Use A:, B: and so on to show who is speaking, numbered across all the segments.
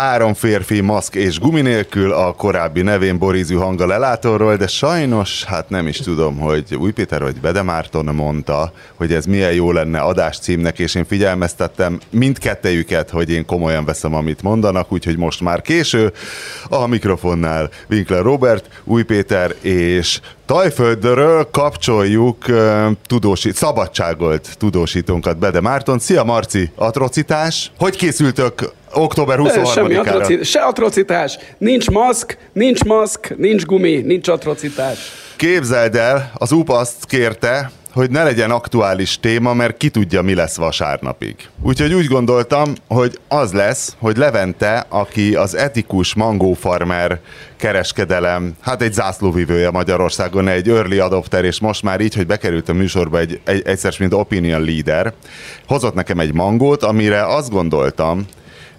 A: Három férfi maszk és gumi nélkül a korábbi nevén Borizű hanga lelátóról, de sajnos, hát nem is tudom, hogy Új Péter vagy Bede Márton mondta, hogy ez milyen jó lenne adás címnek, és én figyelmeztettem mindkettejüket, hogy én komolyan veszem, amit mondanak, úgyhogy most már késő. A mikrofonnál Winkler Robert, Új Péter és Tajföldről kapcsoljuk uh, tudósít, szabadságolt tudósítónkat Bede Márton. Szia Marci, atrocitás. Hogy készültök október 23-ára?
B: Semmi atrocitás, se atrocitás, nincs maszk, nincs maszk, nincs gumi, nincs atrocitás.
A: Képzeld el, az UP azt kérte, hogy ne legyen aktuális téma, mert ki tudja, mi lesz vasárnapig. Úgyhogy úgy gondoltam, hogy az lesz, hogy Levente, aki az etikus mangófarmer kereskedelem, hát egy zászlóvivője Magyarországon, egy early adopter, és most már így, hogy bekerült a műsorba egy, egy egyszer, mint opinion leader, hozott nekem egy mangót, amire azt gondoltam,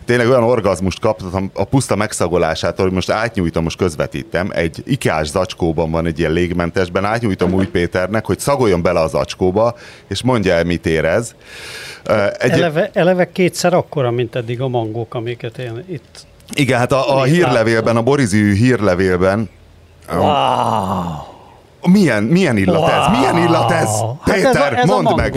A: tényleg olyan orgazmust kaptam a puszta megszagolásától, hogy most átnyújtom, most közvetítem, egy ikás zacskóban van egy ilyen légmentesben, átnyújtom új Péternek, hogy szagoljon bele az zacskóba, és mondja el, mit érez.
C: Egy... Eleve, eleve kétszer akkora, mint eddig a mangók, amiket én itt...
A: Igen, hát a, a hírlevélben, a Borizű hírlevélben
C: Wow!
A: Milyen, milyen illat wow. ez? Milyen illat ez? Péter, hát ez, a, ez mondd a meg!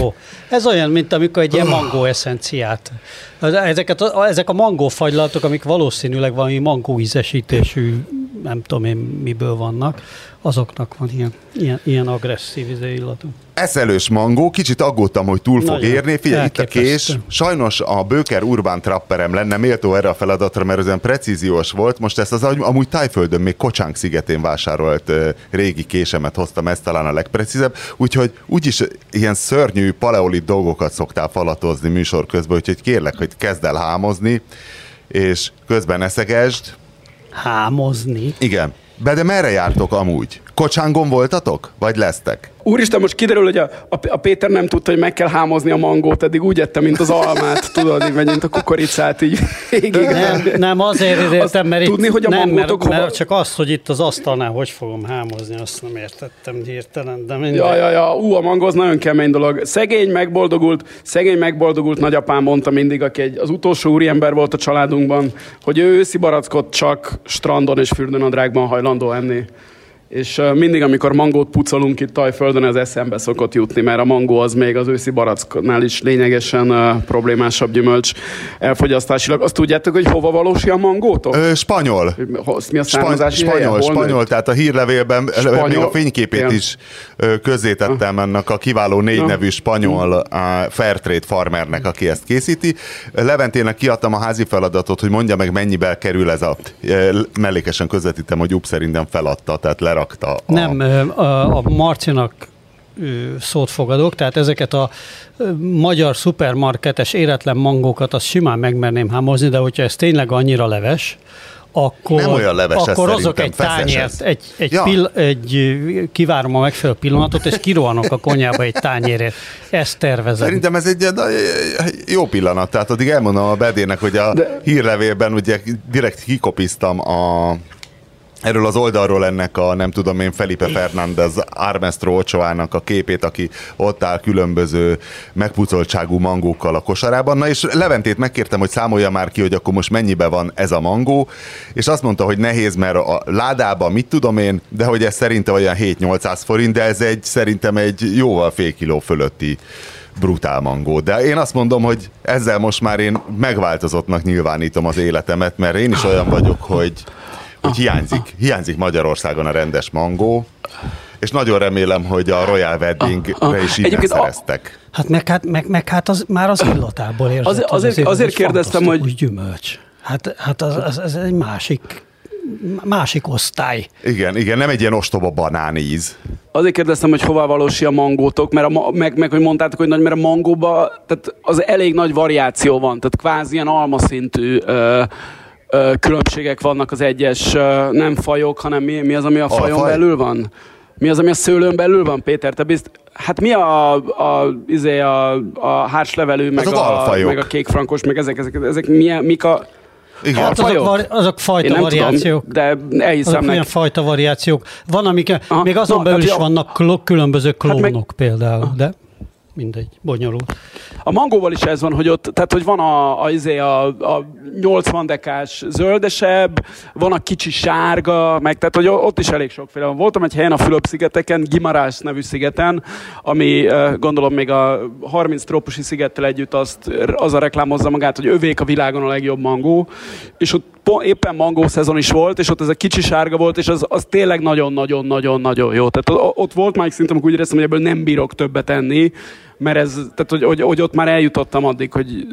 C: Ez olyan, mint amikor egy ilyen mangó eszenciát. Ezeket, ezek a mangó fagylatok, amik valószínűleg valami mangó ízesítésű, nem tudom én miből vannak, azoknak van ilyen, ilyen, ilyen agresszív illatú.
A: Eszelős mangó, kicsit aggódtam, hogy túl Nagyon fog érni. Figyelj, itt a kés. Sajnos a Böker Urbán Trapperem lenne méltó erre a feladatra, mert ezen precíziós volt. Most ezt az amúgy Tájföldön, még Kocsánk szigetén vásárolt uh, régi késemet hoztam, ez talán a legprecízebb. Úgyhogy úgyis ilyen szörnyű paleolit dolgokat szoktál falatozni műsor közben, úgyhogy kérlek, hogy kezd el hámozni, és közben eszegesd.
C: Hámozni?
A: Igen. Be de merre jártok amúgy? Kocsángon voltatok? Vagy lesztek?
B: Úristen, most kiderül, hogy a, a, a Péter nem tudta, hogy meg kell hámozni a mangót, eddig úgy ette, mint az almát, tudod, így mint a kukoricát, így végig.
C: Nem, nem azért értem, mert tudni, itt, hogy a nem, mert, hova... mert csak az, hogy itt az asztalnál hogy fogom hámozni, azt nem értettem hirtelen, de minden.
B: Ja, ja, ja, ú, a mangó az nagyon kemény dolog. Szegény, megboldogult, szegény, megboldogult nagyapám mondta mindig, aki egy, az utolsó úriember volt a családunkban, hogy ő őszi barackot csak strandon és fürdőnadrágban hajlandó enni és mindig, amikor mangót pucolunk itt Tajföldön, ez eszembe szokott jutni, mert a mangó az még az őszi baracknál is lényegesen uh, problémásabb gyümölcs elfogyasztásilag. Azt tudjátok, hogy hova valósi a mangótok?
A: Ö, spanyol.
B: Mi a származási
A: Spanyol, spanyol, tehát a hírlevélben spanyol. még a fényképét Igen. is közzétettem ennek a kiváló négy ja. nevű spanyol uh, Fairtrade farmernek, aki ezt készíti. Leventének kiadtam a házi feladatot, hogy mondja meg, mennyibe kerül ez a mellékesen közvetítem, hogy Up szerintem feladta, tehát lerak rakta. A...
C: Nem, a, a Marcinak szót fogadok, tehát ezeket a magyar szupermarketes éretlen mangókat azt simán megmerném hámozni, de hogyha ez tényleg annyira leves, akkor,
A: nem olyan leves
C: akkor azok egy tányért, egy, egy, ja. pill, egy kivárom a megfelelő pillanatot, és kirohanok a konyába egy tányérért. Ezt tervezem.
A: Szerintem ez egy jó pillanat. Tehát addig elmondom a bedének, hogy a De... hírlevélben ugye direkt kikopiztam a erről az oldalról ennek a, nem tudom én, Felipe Fernández Armestro Ochoának a képét, aki ott áll különböző megpucoltságú mangókkal a kosarában. Na és Leventét megkértem, hogy számolja már ki, hogy akkor most mennyibe van ez a mangó, és azt mondta, hogy nehéz, mert a ládában mit tudom én, de hogy ez szerintem olyan 7-800 forint, de ez egy szerintem egy jóval fél kiló fölötti brutál mangó. De én azt mondom, hogy ezzel most már én megváltozottnak nyilvánítom az életemet, mert én is olyan vagyok, hogy hogy hiányzik, hiányzik Magyarországon a rendes mangó, és nagyon remélem, hogy a Royal Weddingre is így szereztek.
C: Hát meg, hát, meg, meg hát az, már az illatából érzett.
B: Az, azért, azért, azért kérdeztem, hogy...
C: gyümölcs. Hát, hát az, az, az egy másik másik osztály.
A: Igen, igen, nem egy ilyen ostoba banán íz.
B: Azért kérdeztem, hogy hova valósi a mangótok, mert a, meg, meg, hogy mondtátok, hogy nagy, mert a mangóba tehát az elég nagy variáció van, tehát kvázi ilyen almaszintű ö, különbségek vannak az egyes nem fajok, hanem mi, mi az, ami a fajon faj? belül van? Mi az, ami a szőlőn belül van, Péter? Te bizt... Hát mi a, a, izé a, a hárslevelű, meg, hát a, meg a kékfrankos, meg ezek, ezek, ezek milyen, mik a...
C: Igen. Hát azok, var, azok fajta variációk.
B: Tudom, de elhiszem azok
C: milyen fajta variációk. Van, amik, Aha, még azon na, belül hát is vannak kló, különböző hát klónok hát meg, például, de... mindegy, bonyolult.
B: A mangóval is ez van, hogy ott, tehát hogy van a, a, izé, a, a 80 dekás zöldesebb, van a kicsi sárga, meg tehát hogy ott is elég sokféle van. Voltam egy helyen a Fülöp-szigeteken, Gimarás nevű szigeten, ami gondolom még a 30 trópusi szigettel együtt azt, az a reklámozza magát, hogy övék a világon a legjobb mangó, és ott éppen mangó szezon is volt, és ott ez a kicsi sárga volt, és az, az tényleg nagyon-nagyon-nagyon-nagyon jó. Tehát ott volt már amikor úgy éreztem, hogy ebből nem bírok többet enni, mert ez, tehát hogy, hogy, hogy ott már eljutottam addig, hogy,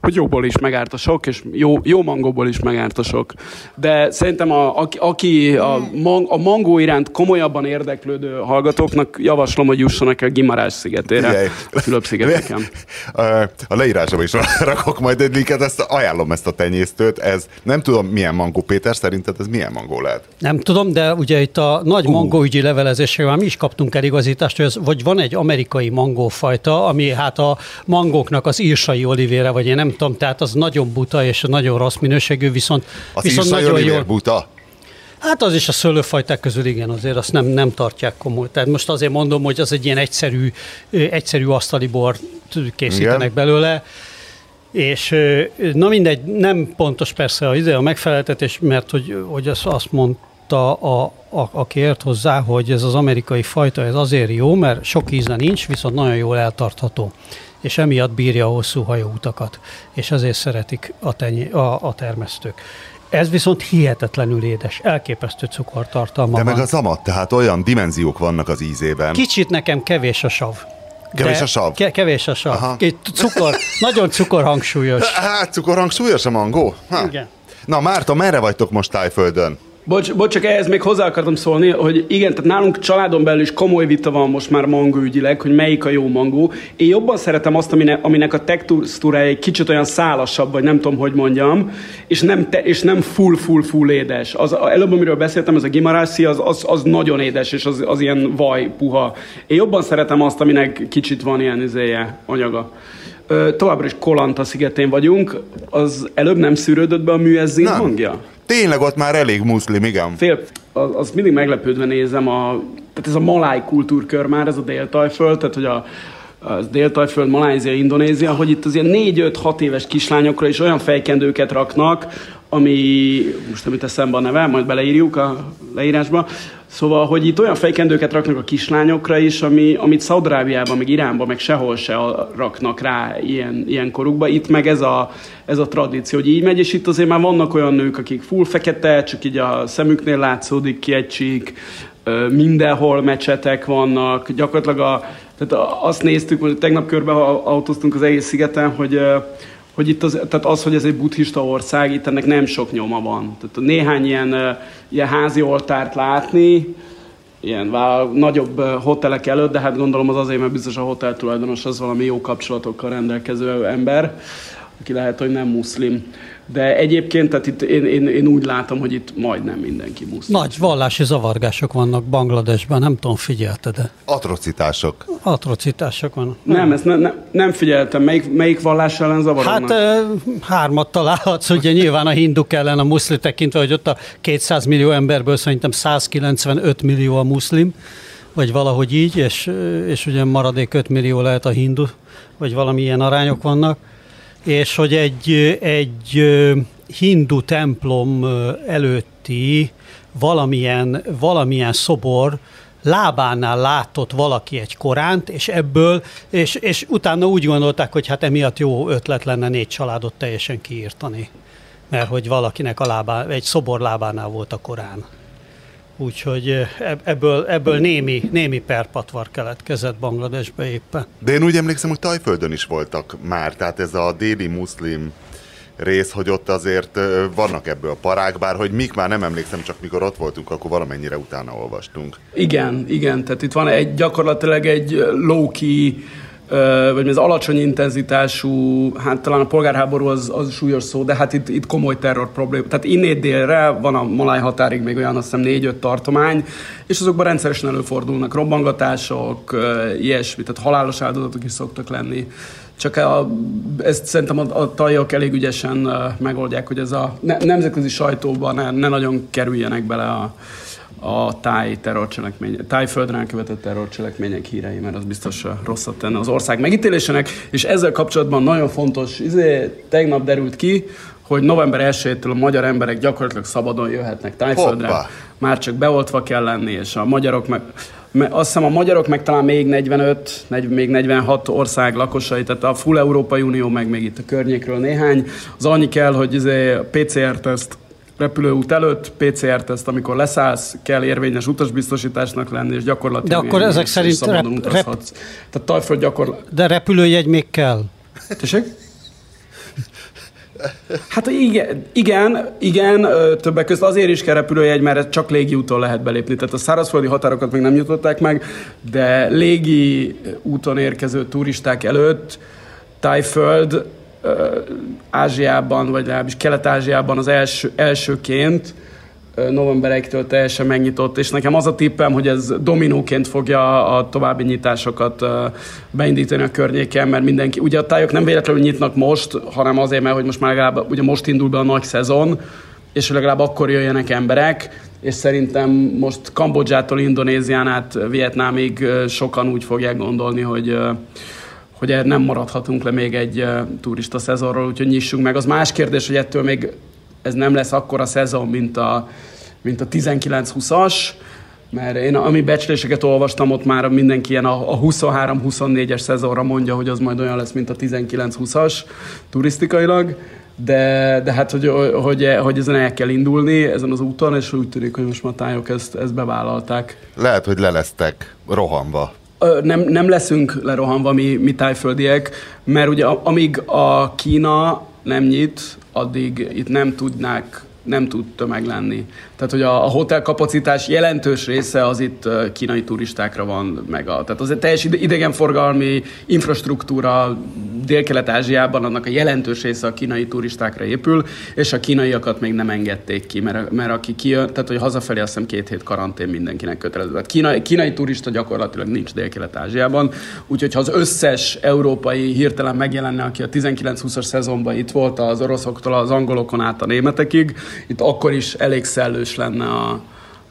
B: hogy jóból is megárt a sok, és jó, jó mangóból is megárt a sok. De szerintem a, a, aki a, man, a mangó iránt komolyabban érdeklődő hallgatóknak javaslom, hogy jussanak el Gimarás szigetére, a Fülöp-szigeteken.
A: A leírásba is rakok majd egy linket, ezt ajánlom ezt a tenyésztőt. Ez nem tudom milyen mangó, Péter, szerinted ez milyen mangó lehet?
C: Nem tudom, de ugye itt a nagy uh. mangóügyi levelezésről mi is kaptunk eligazítást, hogy ez, vagy van egy amerikai mangófajta, fajta, ami hát a mangóknak az írsai olivére, vagy én nem tudom, tehát az nagyon buta és nagyon rossz minőségű, viszont,
A: az
C: viszont
A: nagyon jó. buta?
C: Hát az is a szőlőfajták közül igen, azért azt nem, nem tartják komoly. Tehát most azért mondom, hogy az egy ilyen egyszerű, egyszerű asztali bor készítenek igen. belőle, és na mindegy, nem pontos persze a, a megfeleltetés, mert hogy, hogy azt, azt mondta, mondta, a, a, aki ért hozzá, hogy ez az amerikai fajta ez azért jó, mert sok íze nincs, viszont nagyon jól eltartható és emiatt bírja a hosszú hajóutakat, és ezért szeretik a, tenyé, a, a termesztők. Ez viszont hihetetlenül édes, elképesztő cukortartalma
A: De van. meg az amat, tehát olyan dimenziók vannak az ízében.
C: Kicsit nekem kevés a sav.
A: Kevés a sav?
C: Ke- kevés a sav. Aha. Cukor, nagyon cukorhangsúlyos.
A: Hát, cukorhangsúlyos a mangó? Ha. Igen. Na Márta, merre vagytok most tájföldön?
B: Bocs, bocs, csak ehhez még hozzá akartam szólni, hogy igen, tehát nálunk családon belül is komoly vita van most már mangóügyileg, hogy melyik a jó mangó. Én jobban szeretem azt, aminek, aminek a textúrája egy kicsit olyan szálasabb, vagy nem tudom, hogy mondjam, és nem, te, és nem full, full, full édes. Az, előbb, amiről beszéltem, ez a gimarászi, az, az, az nagyon édes, és az, az ilyen vaj, puha. Én jobban szeretem azt, aminek kicsit van ilyen izéje, anyaga. Továbbra is Kolanta szigetén vagyunk, az előbb nem szűrődött be a műezzin hangja?
A: Tényleg ott már elég muszlim, igen.
B: Fél, az, mindig meglepődve nézem, a, tehát ez a maláj kultúrkör már, ez a déltajföld, tehát hogy a, az Déltajföld, Malázia, Indonézia, hogy itt az ilyen 4-5-6 éves kislányokra is olyan fejkendőket raknak, ami, most nem jut eszembe a neve, majd beleírjuk a leírásba, Szóval, hogy itt olyan fejkendőket raknak a kislányokra is, ami, amit Szaudarábiában, meg Iránban, meg sehol se raknak rá ilyen, ilyen korukba. Itt meg ez a, ez a tradíció, hogy így megy, és itt azért már vannak olyan nők, akik full fekete, csak így a szemüknél látszódik ki egy csík, mindenhol mecsetek vannak, gyakorlatilag a, tehát azt néztük, hogy tegnap körbe autóztunk az egész szigeten, hogy hogy itt az, tehát az, hogy ez egy buddhista ország, itt ennek nem sok nyoma van. Tehát néhány ilyen, ilyen házi oltárt látni, ilyen vál, nagyobb hotelek előtt, de hát gondolom az azért, mert biztos a hotel tulajdonos az valami jó kapcsolatokkal rendelkező ember, aki lehet, hogy nem muszlim. De egyébként, tehát itt én, én, én úgy látom, hogy itt majdnem mindenki muszlim.
C: Nagy vallási zavargások vannak Bangladesben, nem tudom, figyelte, de...
A: Atrocitások.
C: Atrocitások van.
B: Nem, ezt ne, ne, nem figyeltem. Melyik, melyik vallás ellen zavarodnak?
C: Hát hármat találhatsz, ugye nyilván a hinduk ellen a muszli tekintve, hogy ott a 200 millió emberből szerintem 195 millió a muszlim, vagy valahogy így, és, és ugye maradék 5 millió lehet a hindu, vagy valami ilyen arányok vannak és hogy egy, egy hindu templom előtti valamilyen, valamilyen szobor lábánál látott valaki egy koránt, és ebből, és, és utána úgy gondolták, hogy hát emiatt jó ötlet lenne négy családot teljesen kiírtani. Mert hogy valakinek a lábá, egy szobor lábánál volt a korán. Úgyhogy ebből, ebből némi, némi perpatvar keletkezett Bangladesbe éppen.
A: De én úgy emlékszem, hogy Tajföldön is voltak már, tehát ez a déli muszlim rész, hogy ott azért vannak ebből parák, bár hogy mik már nem emlékszem, csak mikor ott voltunk, akkor valamennyire utána olvastunk.
B: Igen, igen, tehát itt van egy gyakorlatilag egy low-key vagy az alacsony intenzitású, hát talán a polgárháború az, az súlyos szó, de hát itt, itt komoly terror probléma. Tehát innét délre van a Maláj határig még olyan, azt hiszem négy-öt tartomány, és azokban rendszeresen előfordulnak robbangatások, ilyesmi, tehát halálos áldozatok is szoktak lenni. Csak a, ezt szerintem a, a tajok elég ügyesen megoldják, hogy ez a ne, nemzetközi sajtóban ne, ne nagyon kerüljenek bele a, a táj terrorcselekmény, tájföldrán követett terrorcselekmények hírei, mert az biztos rosszat tenne az ország megítélésének, és ezzel kapcsolatban nagyon fontos, izé, tegnap derült ki, hogy november 1-től a magyar emberek gyakorlatilag szabadon jöhetnek tájföldre. Hoppa. Már csak beoltva kell lenni, és a magyarok meg, azt hiszem a magyarok meg talán még 45, még 46 ország lakosai, tehát a full Európai Unió meg még itt a környékről néhány. Az annyi kell, hogy izé PCR-teszt repülőút előtt, PCR-teszt, amikor leszállsz, kell érvényes utasbiztosításnak lenni, és gyakorlatilag...
C: De akkor ezek szerint rep, rep,
B: Tehát Tajföld gyakorlatilag...
C: De repülőjegy még kell.
B: Tessék? Hát igen, igen, igen, többek között azért is kell repülőjegy, mert csak légi úton lehet belépni. Tehát a szárazföldi határokat még nem nyitották meg, de légi úton érkező turisták előtt Tájföld Ázsiában, vagy legalábbis Kelet-Ázsiában az első, elsőként november 1-től teljesen megnyitott, és nekem az a tippem, hogy ez dominóként fogja a további nyitásokat beindítani a környéken, mert mindenki, ugye a tájok nem véletlenül nyitnak most, hanem azért, mert hogy most már legalább, ugye most indul be a nagy szezon, és legalább akkor jöjjenek emberek, és szerintem most Kambodzsától Indonézián át Vietnámig sokan úgy fogják gondolni, hogy hogy nem maradhatunk le még egy turista szezonról, úgyhogy nyissunk meg. Az más kérdés, hogy ettől még ez nem lesz akkora szezon, mint a, mint a 19-20-as, mert én ami becsléseket olvastam, ott már mindenki ilyen a, a 23-24-es szezonra mondja, hogy az majd olyan lesz, mint a 19-20-as turisztikailag, de, de hát, hogy, hogy, hogy ezen el kell indulni, ezen az úton, és úgy tűnik, hogy most már tájok ezt, ezt bevállalták.
A: Lehet, hogy lelesztek rohanva.
B: Nem, nem leszünk lerohanva mi, mi tájföldiek, mert ugye amíg a Kína nem nyit, addig itt nem tudnák nem tud tömeg lenni. Tehát, hogy a, a hotel kapacitás jelentős része az itt kínai turistákra van meg. A, tehát az egy teljes idegenforgalmi infrastruktúra Dél-Kelet-Ázsiában, annak a jelentős része a kínai turistákra épül, és a kínaiakat még nem engedték ki, mert, mert aki kijön, tehát hogy hazafelé azt hiszem két hét karantén mindenkinek kötelező. Tehát kínai, kínai turista gyakorlatilag nincs Dél-Kelet-Ázsiában, úgyhogy ha az összes európai hirtelen megjelenne, aki a 19-20-as szezonban itt volt az oroszoktól az angolokon át a németekig, itt akkor is elég szellős lenne a,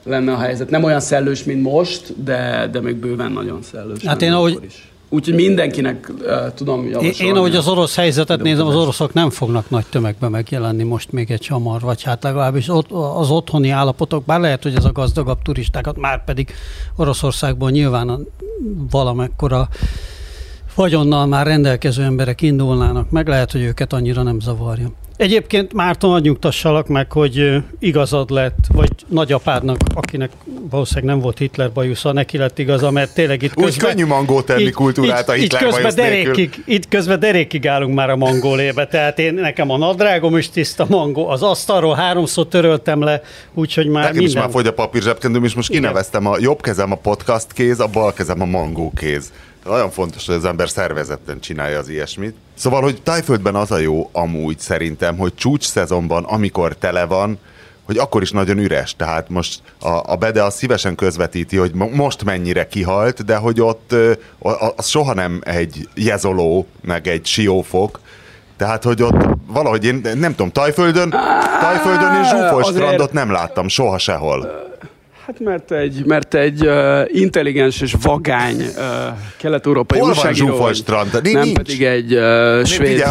B: lenne a helyzet. Nem olyan szellős, mint most, de, de még bőven nagyon szellős.
C: Hát én ahogy,
B: is. Úgyhogy mindenkinek uh, tudom javasolni.
C: Én, ahogy az orosz helyzetet nézem, az oroszok nem fognak nagy tömegbe megjelenni most még egy hamar, vagy hát legalábbis ott, az otthoni állapotok, bár lehet, hogy ez a gazdagabb turistákat, már pedig Oroszországból nyilván valamekkora vagyonnal már rendelkező emberek indulnának, meg lehet, hogy őket annyira nem zavarja. Egyébként Márton, hadd nyugtassalak meg, hogy igazad lett, vagy nagyapádnak, akinek valószínűleg nem volt Hitler bajusza, neki lett igaza, mert tényleg itt
A: közben... Úgy könnyű mangó tenni így, kultúrát így, a Hitler
C: így közben derékig, Itt közben derékig állunk már a mangólébe, tehát én nekem a nadrágom is tiszta mangó, az asztalról háromszor töröltem le, úgyhogy már Nekem minden...
A: is már fogy a papír zsebkendőm, és most kineveztem a jobb kezem a podcast kéz, a bal kezem a mangó kéz. Nagyon fontos, hogy az ember szervezetten csinálja az ilyesmit. Szóval, hogy Tájföldben az a jó amúgy szerintem, hogy csúcs szezonban, amikor tele van, hogy akkor is nagyon üres. Tehát most a, a Bede az szívesen közvetíti, hogy most mennyire kihalt, de hogy ott az soha nem egy jezoló, meg egy siófok, tehát, hogy ott valahogy én nem tudom, Tajföldön, Tajföldön és zsúfolt strandot nem láttam soha sehol.
B: Hát mert egy, mert egy uh, intelligens és vagány uh, kelet-európai újságíró,
A: strand?
B: Nem nincs. pedig egy uh, svéd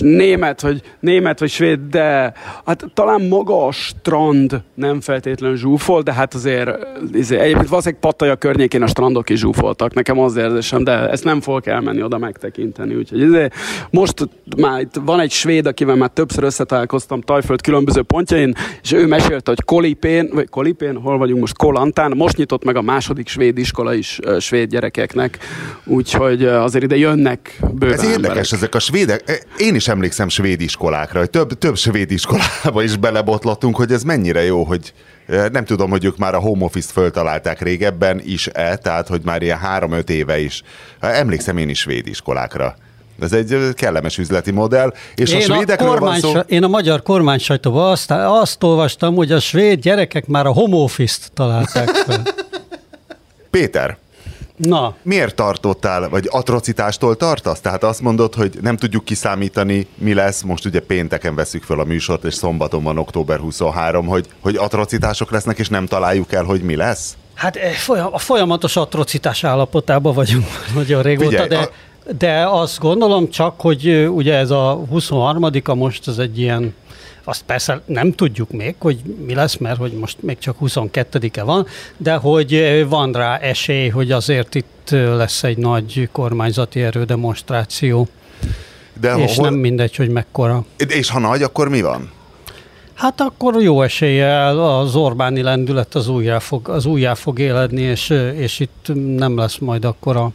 B: német, vagy, német vagy svéd, de hát talán maga a strand nem feltétlenül zsúfol, de hát azért, azért egyébként valószínűleg Pattaja környékén a strandok is zsúfoltak, nekem az érzésem, de ezt nem fogok elmenni oda megtekinteni, úgyhogy azért most már itt van egy svéd, akivel már többször összetalálkoztam Tajföld különböző pontjain, és ő mesélte, hogy Kolipén, vagy Kolipén, hol vagyunk most, Kolantán, most nyitott meg a második svéd iskola is svéd gyerekeknek, úgyhogy azért ide jönnek bőven
A: Ez érdekes, emberek. ezek a svédek, én is emlékszem svéd iskolákra, hogy több, több svéd iskolába is belebotlottunk, hogy ez mennyire jó, hogy eh, nem tudom, hogy ők már a home office-t föltalálták régebben is-e, tehát hogy már ilyen három-öt éve is. Emlékszem én is svéd iskolákra. Ez egy eh, kellemes üzleti modell. És én a svédekről a van szó...
C: Én a magyar kormány sajtóban azt, azt olvastam, hogy a svéd gyerekek már a home office-t találták fel.
A: Péter,
C: Na,
A: Miért tartottál, vagy atrocitástól tartasz? Tehát azt mondod, hogy nem tudjuk kiszámítani, mi lesz, most ugye pénteken veszük föl a műsort, és szombaton van október 23, hogy, hogy atrocitások lesznek, és nem találjuk el, hogy mi lesz?
C: hát eh, a folyamatos atrocitás állapotában vagyunk nagyon régóta,
A: Figyelj,
C: de,
A: a-
C: de azt gondolom csak, hogy ö, ugye ez a 23-a most ez egy ilyen, azt persze nem tudjuk még, hogy mi lesz, mert hogy most még csak 22-e van, de hogy van rá esély, hogy azért itt lesz egy nagy kormányzati erődemonstráció,
A: De
C: és
A: hol,
C: nem mindegy, hogy mekkora.
A: és ha nagy, akkor mi van?
C: Hát akkor jó eséllyel az Orbáni lendület az újjá fog, az újjá fog éledni, és, és itt nem lesz majd akkora,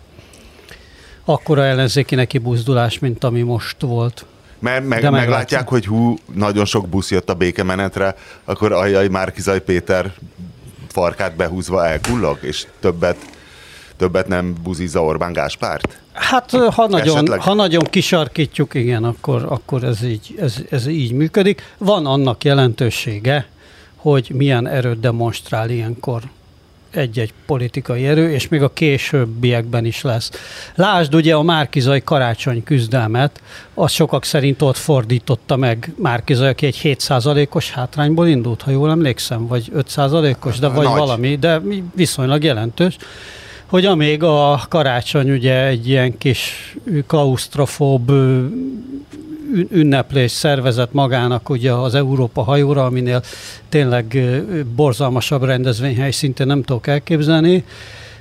C: akkora ellenzéki neki buzdulás, mint ami most volt.
A: Mert meg,
C: De
A: meglátják, hogy hú, nagyon sok busz jött a békemenetre, akkor ajaj, Márkizaj Péter farkát behúzva elkullog, és többet, többet nem buzizza Orbán Gáspárt?
C: Hát ha nagyon,
A: Esetleg?
C: ha nagyon kisarkítjuk, igen, akkor, akkor ez, így, ez, ez így működik. Van annak jelentősége, hogy milyen erőt demonstrál ilyenkor egy-egy politikai erő, és még a későbbiekben is lesz. Lásd ugye a Márkizai karácsony küzdelmet, az sokak szerint ott fordította meg Márkizai, aki egy 7%-os hátrányból indult, ha jól emlékszem, vagy 5%-os, de vagy
A: Nagy.
C: valami, de viszonylag jelentős hogy amíg a karácsony ugye egy ilyen kis klaustrofób ünneplés szervezett magának ugye az Európa hajóra, aminél tényleg borzalmasabb rendezvényhely szinte nem tudok elképzelni.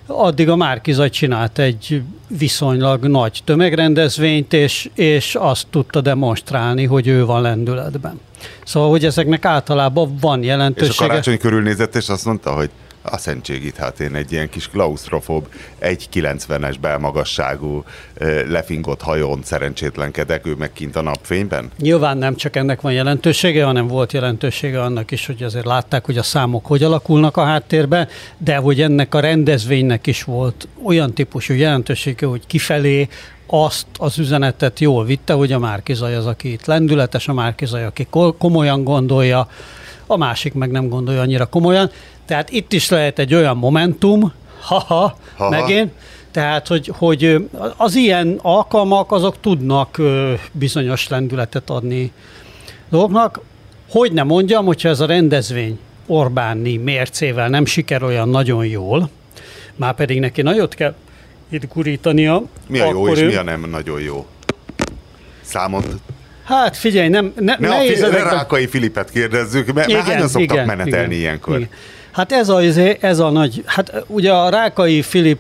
C: Addig a Márkizaj csinált egy viszonylag nagy tömegrendezvényt, és, és azt tudta demonstrálni, hogy ő van lendületben. Szóval, hogy ezeknek általában van
A: És a
C: jelentősége.
A: karácsony körülnézett, és azt mondta, hogy a szentségit, hát én egy ilyen kis klaustrofób, 1,90-es belmagasságú, ö, lefingott hajón szerencsétlenkedek, ő meg kint a napfényben?
C: Nyilván nem csak ennek van jelentősége, hanem volt jelentősége annak is, hogy azért látták, hogy a számok hogy alakulnak a háttérben, de hogy ennek a rendezvénynek is volt olyan típusú jelentősége, hogy kifelé azt az üzenetet jól vitte, hogy a Márkizaj az, aki itt lendületes, a Márkizaj, aki ko- komolyan gondolja, a másik meg nem gondolja annyira komolyan. Tehát itt is lehet egy olyan momentum, haha,
A: Haha.
C: megint, tehát, hogy, hogy az ilyen alkalmak azok tudnak bizonyos lendületet adni dolgoknak. Hogy nem mondjam, hogyha ez a rendezvény Orbáni mércével nem siker olyan nagyon jól, már pedig neki nagyot kell itt gurítania.
A: Mi a jó és
C: ő-
A: mi a nem nagyon jó? Számot.
C: Hát figyelj, nem, ne,
A: Ne a
C: nehéz
A: fi- ne
C: ezekben-
A: Rákai Filipet kérdezzük, mert igen, hányan szoktak menetelni ilyenkor?
C: Hát ez a, ez a nagy, hát ugye a Rákai Filip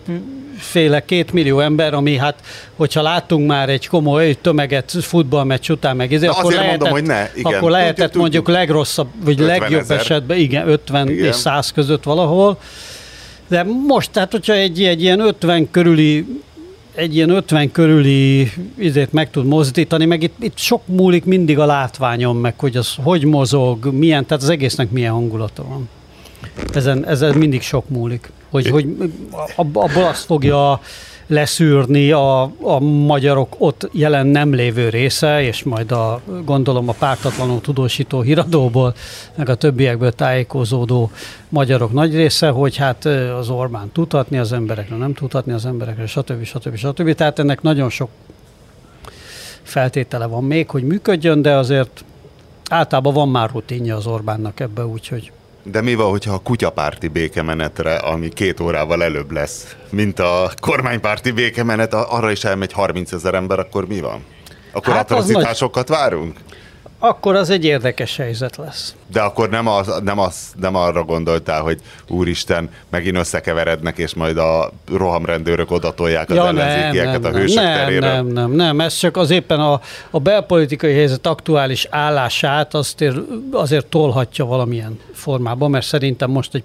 C: féle két millió ember, ami hát, hogyha láttunk már egy komoly tömeget futballmeccs után meg, ezért, akkor lehetett,
A: mondom, hogy ne, igen.
C: akkor lehetett mondjuk legrosszabb, vagy
A: 50
C: legjobb
A: ezer.
C: esetben, igen, 50
A: Igen.
C: és 100 között valahol. De most, tehát hogyha egy, egy ilyen 50 körüli egy ilyen 50 körüli izét meg tud mozdítani, meg itt, itt sok múlik mindig a látványon, meg hogy az hogy mozog, milyen, tehát az egésznek milyen hangulata van. Ezen, ezen mindig sok múlik. Hogy, hogy ab- abból azt fogja leszűrni a, a magyarok ott jelen nem lévő része, és majd a, gondolom a pártatlanul tudósító híradóból, meg a többiekből tájékozódó magyarok nagy része, hogy hát az Orbán tudhatni az emberekre, nem tudhatni az emberekre, stb. stb. stb. Tehát ennek nagyon sok feltétele van még, hogy működjön, de azért általában van már rutinja az Orbánnak ebbe, úgyhogy
A: De mi van, hogyha a kutyapárti békemenetre, ami két órával előbb lesz, mint a kormánypárti békemenet, arra is elmegy 30 ezer ember, akkor mi van? Akkor
C: Hát
A: atrocitásokat várunk?
C: Akkor az egy érdekes helyzet lesz.
A: De akkor nem, az, nem, az, nem arra gondoltál, hogy úristen, megint összekeverednek, és majd a rohamrendőrök odatolják az ja, ellenzékieket a hősök
C: nem,
A: terére.
C: nem, nem, nem, ez csak az éppen a, a belpolitikai helyzet aktuális állását azért, azért tolhatja valamilyen formában, mert szerintem most egy,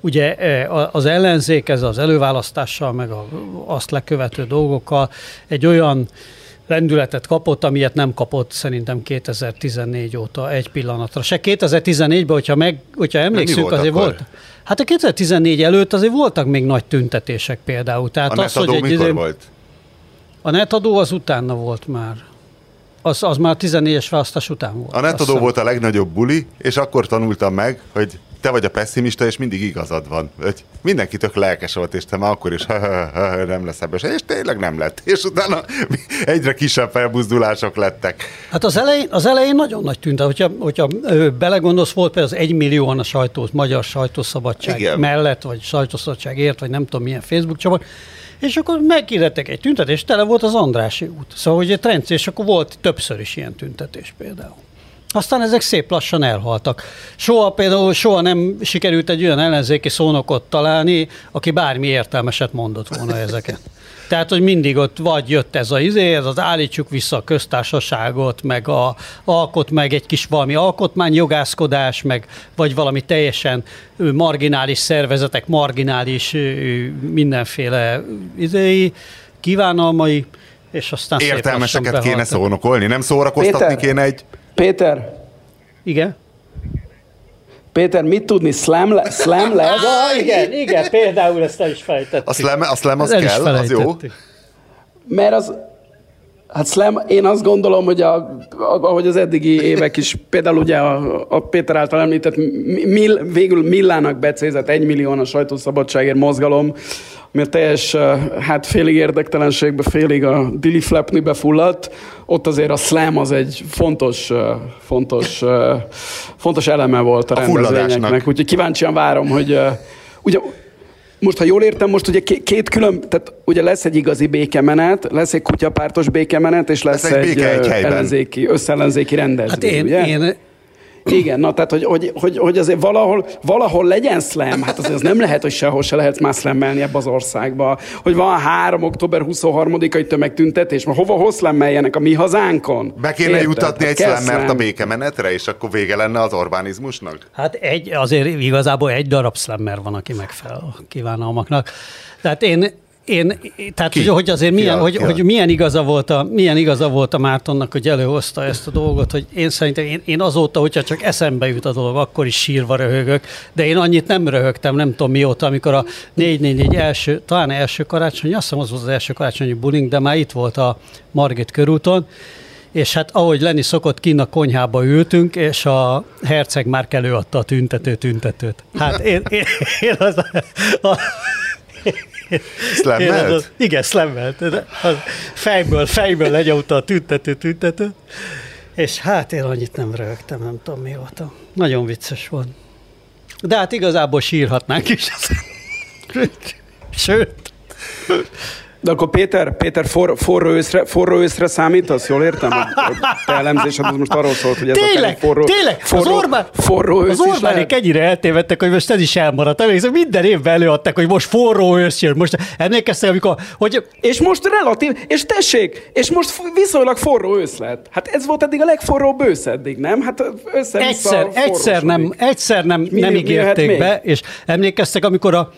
C: ugye e, az ellenzék ez az előválasztással, meg a, azt lekövető dolgokkal egy olyan lendületet kapott, amilyet nem kapott szerintem 2014 óta egy pillanatra. Se 2014-ben, hogyha, meg, hogyha emlékszünk,
A: volt
C: azért
A: akkor?
C: volt. Hát a 2014 előtt azért voltak még nagy tüntetések például. Tehát
A: A
C: az,
A: netadó
C: hogy egy,
A: mikor
C: izé-
A: volt?
C: A netadó az utána volt már. Az, az már 14-es választás után volt.
A: A netadó volt a legnagyobb buli, és akkor tanultam meg, hogy te vagy a pessimista, és mindig igazad van. Hogy mindenki tök lelkes volt, és te már akkor is nem lesz ebből és tényleg nem lett. És utána egyre kisebb felbuzdulások lettek.
C: Hát az elején, az elején nagyon nagy tűnt, hogyha, hogyha belegondolsz, volt például az egymillióan a sajtó, magyar sajtószabadság Igen. mellett, vagy sajtószabadságért, vagy nem tudom milyen Facebook csoport, és akkor megkérdettek egy tüntetés, tele volt az Andrási út. Szóval ugye Trenc, és akkor volt többször is ilyen tüntetés például. Aztán ezek szép lassan elhaltak. Soha például soha nem sikerült egy olyan ellenzéki szónokot találni, aki bármi értelmeset mondott volna ezeket. Tehát, hogy mindig ott vagy jött ez az izé, ez az állítsuk vissza a köztársaságot, meg a, alkot meg egy kis valami alkotmányjogászkodás, meg vagy valami teljesen marginális szervezetek, marginális mindenféle izéi, kívánalmai, és aztán
A: Értelmeseket kéne szónokolni, nem szórakoztatni Péter, kéne egy...
B: Péter!
C: Igen?
B: Péter, mit tudni? Slam, le, slam lesz?
C: Ja, igen, igen, például ezt el is fejtettük.
A: A slam, a slam az el kell, az jó?
B: Mert az, Hát slam, én azt gondolom, hogy a, ahogy az eddigi évek is, például ugye a, a Péter által említett, mill, végül Millának becézett egymillió a sajtószabadságért mozgalom, mert teljes, hát félig érdektelenségbe, félig a Dilly Flapnibe fulladt, ott azért a slam az egy fontos, fontos, fontos eleme volt a, a rendezvényeknek. Úgyhogy kíváncsian várom, hogy ugye most, ha jól értem, most ugye két külön, tehát ugye lesz egy igazi békemenet, lesz egy kutyapártos békemenet, és lesz, lesz egy, egy, egy ellenzéki, összellenzéki rendezvény, hát én, ugye? Én, igen, na tehát, hogy, hogy, hogy, hogy azért valahol, valahol legyen slam, hát azért az nem lehet, hogy sehol se lehet már slammelni ebbe az országba. Hogy van 3. október 23-ai tömegtüntetés, ma hova hol slammeljenek a mi hazánkon?
A: Be kéne Érted? jutatni egy slammert a békemenetre, és akkor vége lenne az Orbánizmusnak?
C: Hát egy, azért igazából egy darab slammer van, aki megfelel a kívánalmaknak. Tehát én, én, tehát Ki? hogy azért milyen, ja, hogy, ja. hogy milyen, igaza volt a, milyen igaza volt a Mártonnak, hogy előhozta ezt a dolgot, hogy én szerintem én, én azóta, hogyha csak eszembe jut a dolog, akkor is sírva röhögök, de én annyit nem röhögtem, nem tudom mióta, amikor a 444 első, talán első karácsony, azt hiszem az volt az első karácsonyi buling, de már itt volt a Margit körúton, és hát ahogy lenni szokott, kinn a konyhába ültünk, és a herceg már előadta a tüntető tüntetőt. Hát én, én, én az, a, a
A: Szlemmelt? Az,
C: igen, szlemmelt. Fejből, fejből lenyomta a tüntető tüntető. És hát én annyit nem rögtem, nem tudom mióta. Nagyon vicces volt. De hát igazából sírhatnánk is. Sőt.
B: De akkor Péter, Péter for, forró, őszre, forró őszre számítasz? Jól értem? Hogy te elemzésed az most arról szólt, hogy ez
C: tényleg,
B: a forró,
C: tényleg, forró, az Orbán, forró ősz Az Orbánék ennyire eltévedtek, hogy most ez is elmaradt. Emlékszem, minden évben előadták, hogy most forró ősz jön. Most emlékeztek, amikor... Hogy...
B: És most relatív, és tessék, és most viszonylag forró ősz lett. Hát ez volt eddig a legforróbb ősz eddig, nem? Hát össze
C: Egyszer, egyszer nem, egyszer nem, nem ígérték be, és emlékeztek, amikor a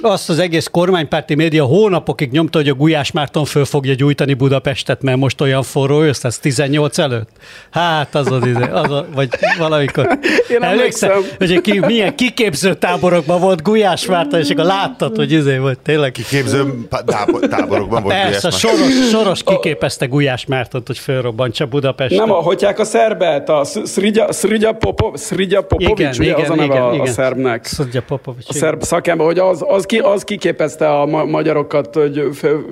C: azt az egész kormánypárti média hónapokig nyomta, hogy a Gulyás Márton föl fogja gyújtani Budapestet, mert most olyan forró ősz, ez 18 előtt. Hát az az, ide, az a, vagy valamikor.
B: Én emlékszem.
C: hogy ki, milyen kiképző táborokban volt Gulyás Márton, és akkor láttad, hogy izé volt tényleg.
A: Kiképző táborokban volt
C: Persze, soros, soros kiképezte Gulyás Mártont, hogy fölrobbantsa Budapestet.
B: Nem, hogyják a szerbet? A Sridja, Sridja, Popo, Sridja Popovics, igen, ugye igen, az a neve igen, a, igen. a szerbnek.
C: Sridja Popovics.
B: A szerb szakember, hogy az, az ki, az kiképezte a ma- magyarokat, hogy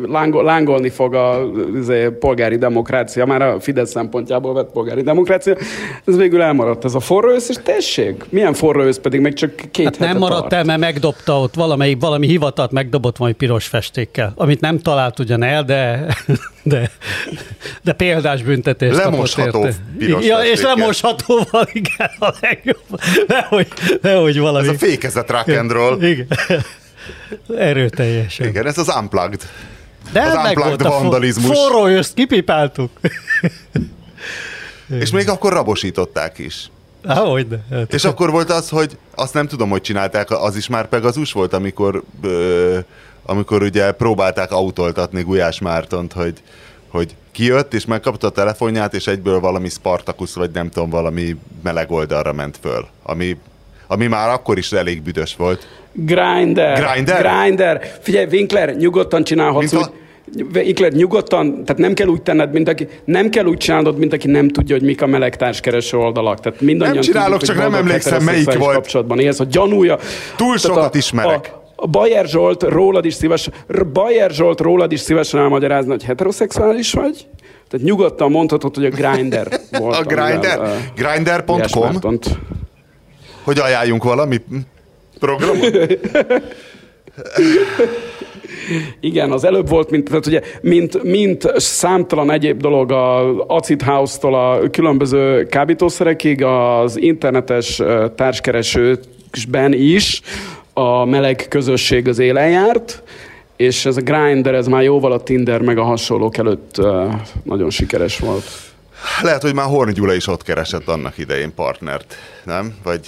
B: lángol, lángolni fog a izé, polgári demokrácia, már a Fidesz szempontjából vett polgári demokrácia. Ez végül elmaradt ez a forró ősz, és tessék, milyen forró ősz pedig még csak két hát
C: nem maradt
B: tart.
C: el, mert megdobta ott valamelyik, valami hivatalt megdobott majd piros festékkel, amit nem talált ugyan el, de, de, de példás büntetést
A: Lemosható piros
C: ja, És lemoshatóval, igen, a legjobb. Nehogy, nehogy valami.
A: Ez a fékezett rock and roll.
C: Igen. Erőteljesen.
A: Igen, ez az unplugged.
C: De az unplugged vandalizmus. Forró jössz, kipipáltuk.
A: És még akkor rabosították is.
C: Ahogy de.
A: Hát. És akkor volt az, hogy azt nem tudom, hogy csinálták, az is már Pegazus volt, amikor, ö, amikor ugye próbálták autoltatni Gulyás Mártont, hogy, hogy kijött, és megkapta a telefonját, és egyből valami Spartacus, vagy nem tudom, valami meleg oldalra ment föl, ami, ami már akkor is elég büdös volt.
B: Grinder.
A: Grinder?
B: Grinder. Figyelj, Winkler, nyugodtan csinálhatsz, Mint a... Ikler, nyugodtan, tehát nem kell úgy tenned, mint aki, nem kell úgy csinálnod, mint aki nem tudja, hogy mik a meleg társkereső oldalak. Tehát mindannyian
A: Nem csinálok,
B: tudjuk,
A: csak
B: hogy
A: nem emlékszem, melyik volt.
B: kapcsolatban élsz, a gyanúja.
A: Túl sokat
B: a,
A: ismerek.
B: A, Bayer Zsolt rólad is szívesen, R- Bayer Zsolt rólad is szívesen elmagyarázna, hogy heteroszexuális vagy. Tehát nyugodtan mondhatod, hogy a Grinder volt.
A: A
B: Ilyes
A: grinder.com. hogy ajánljunk valami programot.
B: Igen, az előbb volt, mint, tehát ugye, mint, mint számtalan egyéb dolog a Acid House-tól a különböző kábítószerekig, az internetes ö, társkeresőben is a meleg közösség az élen járt, és ez a Grindr, ez már jóval a Tinder meg a hasonlók előtt nagyon sikeres volt.
A: Lehet, hogy már Horn Gyula is ott keresett annak idején partnert, nem? Vagy,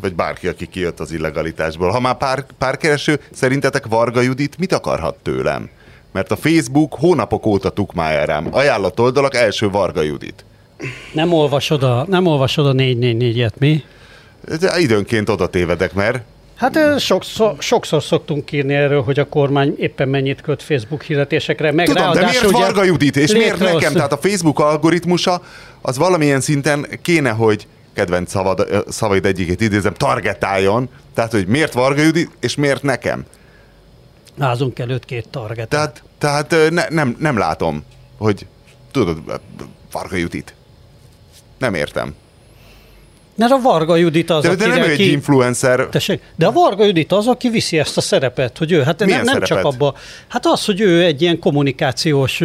A: vagy bárki, aki kijött az illegalitásból. Ha már pár, párkereső, szerintetek Varga Judit mit akarhat tőlem? Mert a Facebook hónapok óta tukmálja rám. Ajánlott oldalak első Varga Judit.
C: Nem olvasod a, nem olvasod a 444-et, mi?
A: De időnként oda tévedek, mert
C: Hát sokszor, sokszor szoktunk írni erről, hogy a kormány éppen mennyit köt Facebook hirdetésekre, meg
A: Tudom, de miért Varga Judit, és miért nekem? Tehát a Facebook algoritmusa az valamilyen szinten kéne, hogy kedvenc szavad, szavaid egyikét idézem, targetáljon, tehát, hogy miért Varga Judit, és miért nekem.
C: Házunk előtt két target.
A: Tehát, tehát ne, nem, nem látom, hogy tudod, Varga Judit. Nem értem.
C: Mert a Varga Judit az,
A: De, de nem egy
C: ki...
A: influencer.
C: Tessék, de a Varga Judit az, aki viszi ezt a szerepet, hogy ő, hát
A: Milyen
C: nem, nem csak abba, hát az, hogy ő egy ilyen kommunikációs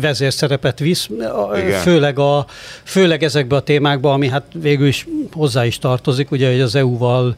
C: vezérszerepet visz, a-
A: Igen.
C: főleg, a, főleg ezekbe a témákba, ami hát végül is hozzá is tartozik, ugye, hogy az EU-val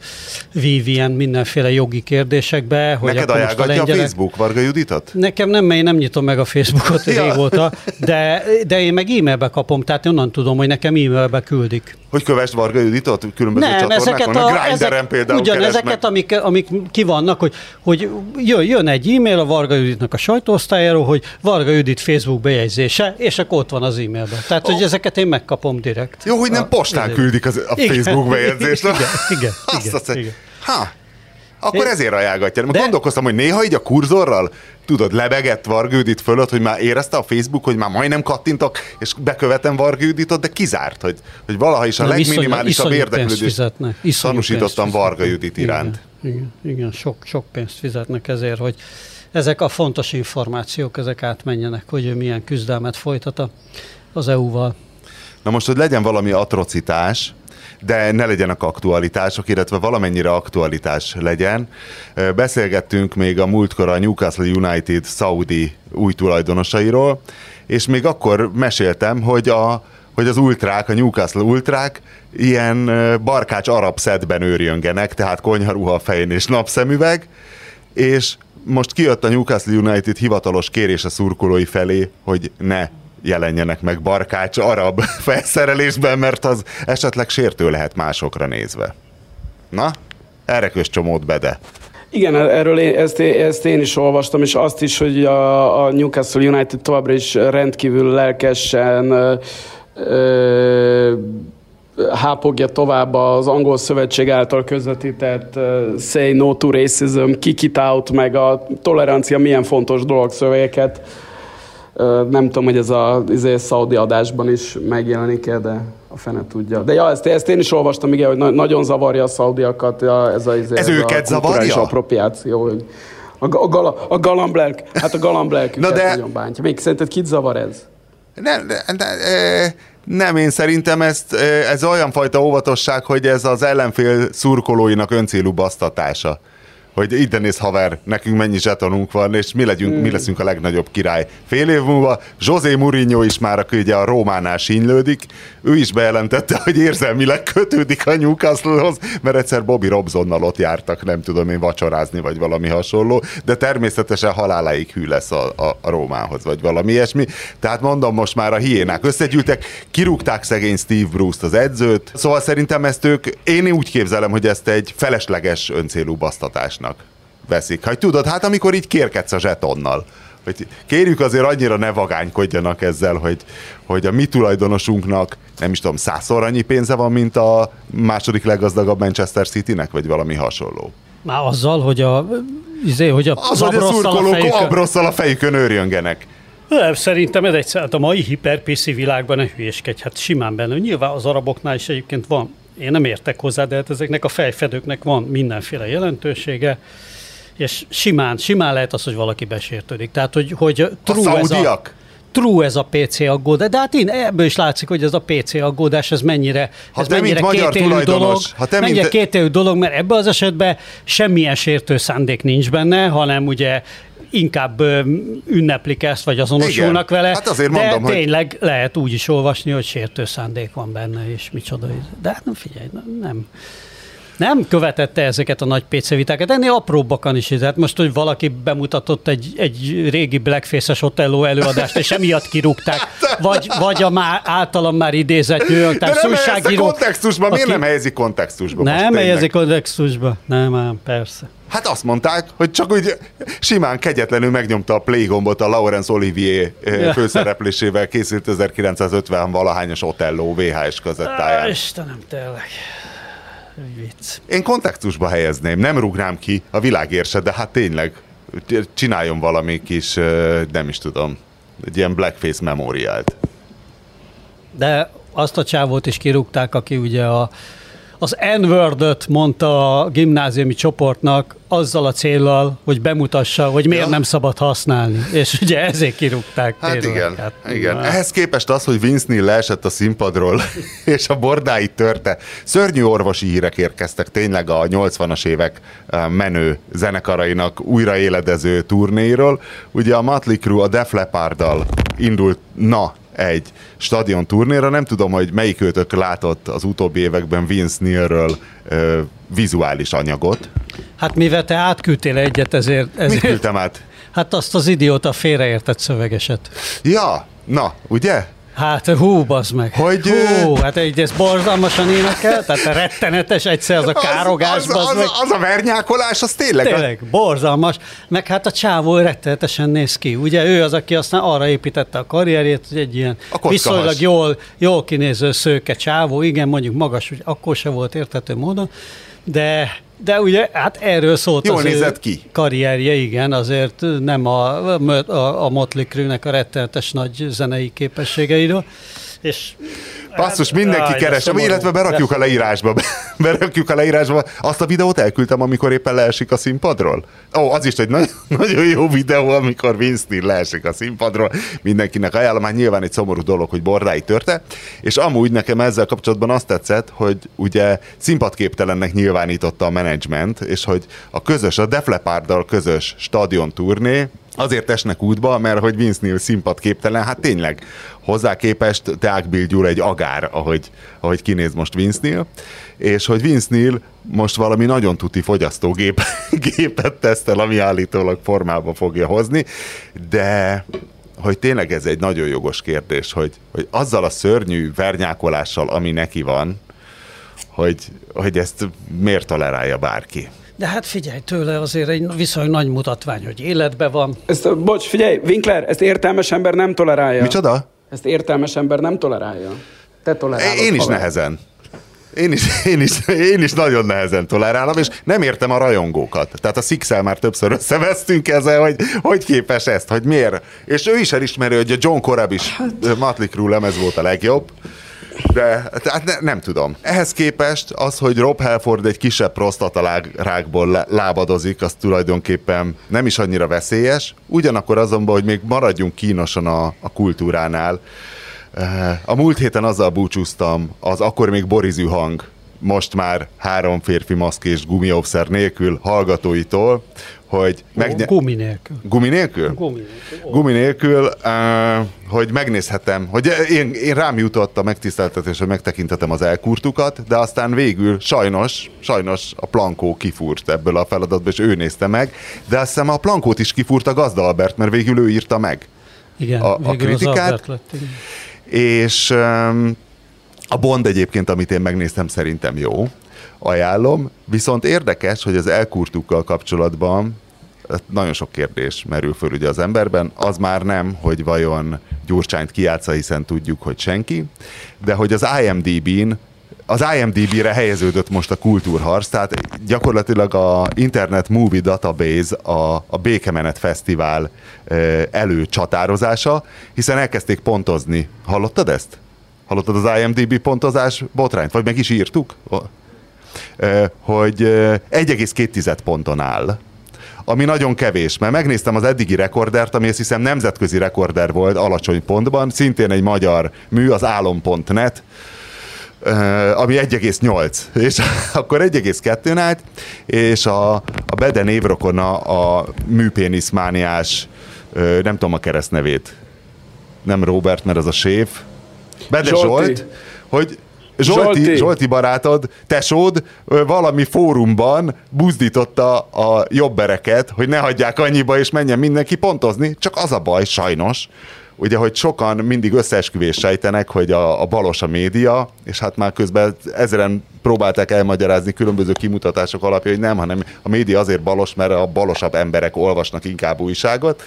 C: vív ilyen mindenféle jogi kérdésekbe, hogy
A: Neked ajánlgatja a
C: lengyelek-
A: Facebook Varga Juditot?
C: Nekem nem, mert én nem nyitom meg a Facebookot
A: Ja.
C: régóta, de, de én meg e-mailbe kapom, tehát onnan tudom, hogy nekem e-mailbe küldik.
A: Hogy kövesd Varga Juditot különböző
C: Nem,
A: csatornákon?
C: ezeket
A: a,
C: a,
A: Grinderen
C: ezek,
A: például
C: ugyanezeket,
A: keresd meg.
C: amik, amik ki vannak, hogy, hogy jön, jön egy e-mail a Varga Juditnak a sajtóosztályáról, hogy Varga Judit Facebook bejegyzése, és akkor ott van az e-mailben. Tehát, hogy ezeket én megkapom direkt.
A: Jó, hogy nem
C: A-
A: postán küldik az, a
C: Igen,
A: Facebook bejegyzést.
C: igen, igen, igen,
A: azt, hogy-
C: igen.
A: Ha, akkor ezért ajánlgatja.
C: De-
A: gondolkoztam, hogy néha így a kurzorral, tudod, lebegett Varga Judit fölött, hogy már érezte a Facebook, hogy már majdnem kattintok, és bekövetem Varga Juditot, de kizárt, hogy, hogy valaha is a
C: Nem,
A: legminimálisabb érdeklődést tanúsítottam Varga. Judit iránt.
C: Igen, igen, igen sok, sok pénzt fizetnek ezért, hogy ezek a fontos információk, ezek átmenjenek, hogy ő milyen küzdelmet folytat az EU-val.
A: Na most, hogy legyen valami atrocitás, de ne legyenek aktualitások, illetve valamennyire aktualitás legyen. Beszélgettünk még a múltkor a Newcastle United Saudi új tulajdonosairól, és még akkor meséltem, hogy a hogy az ultrák, a Newcastle ultrák ilyen barkács arab szedben őrjöngenek, tehát konyharuha fején és napszemüveg, és most kijött a Newcastle United hivatalos kérés a szurkolói felé, hogy ne jelenjenek meg barkács arab felszerelésben, mert az esetleg sértő lehet másokra nézve. Na, erre kös csomót bede.
B: Igen, erről én, ezt, ezt én is olvastam, és azt is, hogy a, a Newcastle United továbbra is rendkívül lelkesen ö, ö, hápogja tovább az angol szövetség által közvetített uh, Say No to Racism, Kick It Out, meg a tolerancia milyen fontos dolog szövegeket. Nem tudom, hogy ez a izé, szaudi adásban is megjelenik-e, de a fene tudja. De ja, ezt, ezt én is olvastam, igen, hogy na- nagyon zavarja a szaudiakat ja, ez a, izé,
A: Ez
B: a
A: őket
B: kulturális
A: zavarja?
B: appropriáció, hogy a, a, gala, a galamblelk, hát a galamblelküket
A: Na de-
B: nagyon bántja. Még szerinted kit zavar ez?
A: Nem, ne, ne, e, nem, én szerintem ezt, e, ez olyan fajta óvatosság, hogy ez az ellenfél szurkolóinak öncélú basztatása. Hogy ide néz haver, nekünk mennyi zsetonunk van, és mi, legyünk, mi leszünk a legnagyobb király. Fél év múlva José Mourinho is már, aki ugye a Rómánál sínylődik, ő is bejelentette, hogy érzelmileg kötődik a Newcastle-hoz, mert egyszer Bobby Robsonnal ott jártak, nem tudom én, vacsorázni, vagy valami hasonló, de természetesen haláláig hű lesz a, a, a Rómához, vagy valami ilyesmi. Tehát mondom, most már a hiénák összegyűltek, kirúgták szegény Steve Bruce-t, az edzőt, szóval szerintem ezt ők, én úgy képzelem, hogy ezt egy felesleges öncélú basztatásnak veszik. Hát tudod, hát amikor így kérkedsz a zsetonnal, hogy kérjük azért annyira ne vagánykodjanak ezzel, hogy, hogy a mi tulajdonosunknak nem is tudom, százszor annyi pénze van, mint a második leggazdagabb Manchester Citynek, vagy valami hasonló.
C: Már azzal, hogy a, izé, hogy a
A: Az, hogy a szurkolók
C: fejükön-
A: abrosszal a fejükön őrjöngenek.
C: Nem, szerintem ez egy, hát a mai hiperpiszi világban ne hülyéskedj, hát simán benne. Nyilván az araboknál is egyébként van, én nem értek hozzá, de hát ezeknek a fejfedőknek van mindenféle jelentősége, és simán, simán lehet az, hogy valaki besértődik. Tehát, hogy, hogy
A: true a ez a,
C: true ez a PC aggódás, de hát én ebből is látszik, hogy ez a PC aggódás, ez mennyire, ha ez mennyire kétélű dolog, ha te mennyire mint... kétélű dolog, mert ebben az esetben semmilyen sértő szándék nincs benne, hanem ugye inkább ünneplik ezt, vagy azonosulnak Igen. vele.
A: Hát azért de mondom,
C: tényleg hogy... lehet úgy is olvasni, hogy sértő szándék van benne, és micsoda. De hát nem figyelj, nem nem követette ezeket a nagy PC vitákat, ennél apróbbakan is. Tehát most, hogy valaki bemutatott egy, egy régi Blackface-es Otello előadást, és emiatt kirúgták, vagy, vagy a már általam már idézett New York
A: Times újságíró. kontextusban, aki... miért nem helyezi kontextusba?
C: Nem helyezi kontextusba, nem, ám, persze.
A: Hát azt mondták, hogy csak úgy simán kegyetlenül megnyomta a play gombot a Laurence Olivier főszereplésével készült 1950 valahányos Otello VHS kazettáján.
C: Istenem, tényleg
A: vicc. Én kontextusba helyezném, nem rugnám ki a világérse, de hát tényleg csináljon valami kis, nem is tudom, egy ilyen blackface memóriált.
C: De azt a csávót is kirúgták, aki ugye a az n mondta a gimnáziumi csoportnak azzal a céllal, hogy bemutassa, hogy miért ja. nem szabad használni. És ugye ezért kirúgták.
A: Hát igen, hát, igen. Na. Ehhez képest az, hogy Vince Neil leesett a színpadról, és a bordáit törte. Szörnyű orvosi hírek érkeztek tényleg a 80-as évek eh, menő zenekarainak újraéledező turnéiról. Ugye a Motley Crue a Def Leppard-dal indult, na, egy stadion turnéra. Nem tudom, hogy melyik őtök látott az utóbbi években Vince Neilről ö, vizuális anyagot.
C: Hát mivel te átküldtél egyet, ezért... ezért...
A: Mit küldtem át?
C: Hát azt az idióta félreértett szövegeset.
A: Ja, na, ugye?
C: Hát hú, bazd meg. Hogy, hú, hát egy ez borzalmasan énekel, tehát rettenetes egyszer az a károgás, az,
A: az,
C: az, meg.
A: az, a vernyákolás, az tényleg.
C: Tényleg, a... borzalmas. Meg hát a csávó rettenetesen néz ki. Ugye ő az, aki aztán arra építette a karrierjét, hogy egy ilyen viszonylag jól, jól kinéző szőke csávó, igen, mondjuk magas, hogy akkor se volt értető módon, de de ugye, hát erről szólt
A: Jól az nézett ki.
C: karrierje, igen, azért nem a, a, a Motley Crue-nek a rettenetes nagy zenei képességeiről. És
A: Basszus, mindenki Aj, keres, illetve berakjuk a leírásba. berakjuk a leírásba. Azt a videót elküldtem, amikor éppen leesik a színpadról. Ó, az is egy nagy, nagyon jó videó, amikor Winston leesik a színpadról. Mindenkinek ajánlom, hát nyilván egy szomorú dolog, hogy bordái törte. És amúgy nekem ezzel kapcsolatban azt tetszett, hogy ugye színpadképtelennek nyilvánította a menedzsment, és hogy a közös, a Def Leppard-dal közös stadion turné, azért esnek útba, mert hogy Vince Neil színpad képtelen, hát tényleg hozzá képest Teák Bill Gyula egy agár, ahogy, ahogy kinéz most Vince Neil, és hogy Vince Neil most valami nagyon tuti fogyasztógép gépet tesztel, ami állítólag formába fogja hozni, de hogy tényleg ez egy nagyon jogos kérdés, hogy, hogy azzal a szörnyű vernyákolással, ami neki van, hogy, hogy ezt miért tolerálja bárki.
C: De hát figyelj, tőle azért egy viszonylag nagy mutatvány, hogy életben van.
B: Ezt, bocs, figyelj, Winkler, ezt értelmes ember nem tolerálja.
A: Micsoda?
B: Ezt értelmes ember nem tolerálja. Te tolerálod.
A: Én is haver. nehezen. Én is, én, is, én is nagyon nehezen tolerálom, és nem értem a rajongókat. Tehát a six már többször összevesztünk ezzel, hogy hogy képes ezt, hogy miért. És ő is elismeri, hogy a John Corab is, hát... Crue lemez volt a legjobb, de tehát ne, nem tudom. Ehhez képest az, hogy Rob Halford egy kisebb prostatarákból lábadozik, az tulajdonképpen nem is annyira veszélyes. Ugyanakkor azonban, hogy még maradjunk kínosan a, a kultúránál. Eh, a múlt héten azzal búcsúztam, az akkor még borizű hang most már három férfi maszk és gumióvszer nélkül hallgatóitól, hogy...
C: Megne- gumi nélkül.
A: Gumi nélkül? Gumi nélkül. Gumi nélkül, uh, hogy megnézhetem, hogy én, én rám jutott a megtiszteltetés, hogy megtekintetem az elkurtukat, de aztán végül sajnos, sajnos a Plankó kifúrt ebből a feladatból, és ő nézte meg, de azt hiszem a Plankót is kifúrta Gazda Albert, mert végül ő írta meg
C: igen, a, a kritikát. Lett, igen.
A: És um, a Bond egyébként, amit én megnéztem, szerintem jó, ajánlom, viszont érdekes, hogy az elkurtukkal kapcsolatban nagyon sok kérdés merül föl ugye az emberben. Az már nem, hogy vajon Gyurcsányt kiátsza, hiszen tudjuk, hogy senki, de hogy az IMDb-n az IMDB-re helyeződött most a kultúrharc, tehát gyakorlatilag a Internet Movie Database a, a Békemenet Fesztivál előcsatározása, hiszen elkezdték pontozni. Hallottad ezt? Hallottad az IMDB pontozás botrányt? Vagy meg is írtuk? Hogy 1,2 ponton áll ami nagyon kevés, mert megnéztem az eddigi rekordert, ami azt hiszem nemzetközi rekorder volt alacsony pontban, szintén egy magyar mű, az álom.net, ami 1,8, és akkor 1,2-n állt, és a, a Bede névrokona a műpéniszmániás, nem tudom a keresztnevét, nem Robert, mert az a séf, Bede Zsolti. Zsolt, hogy Zsolti, Zsolti. Zsolti barátod, tesód valami fórumban buzdította a jobbereket, hogy ne hagyják annyiba, és menjen mindenki pontozni. Csak az a baj, sajnos, ugye, hogy sokan mindig összeesküvés sejtenek, hogy a, a balos a média, és hát már közben ezeren próbálták elmagyarázni különböző kimutatások alapja, hogy nem, hanem a média azért balos, mert a balosabb emberek olvasnak inkább újságot,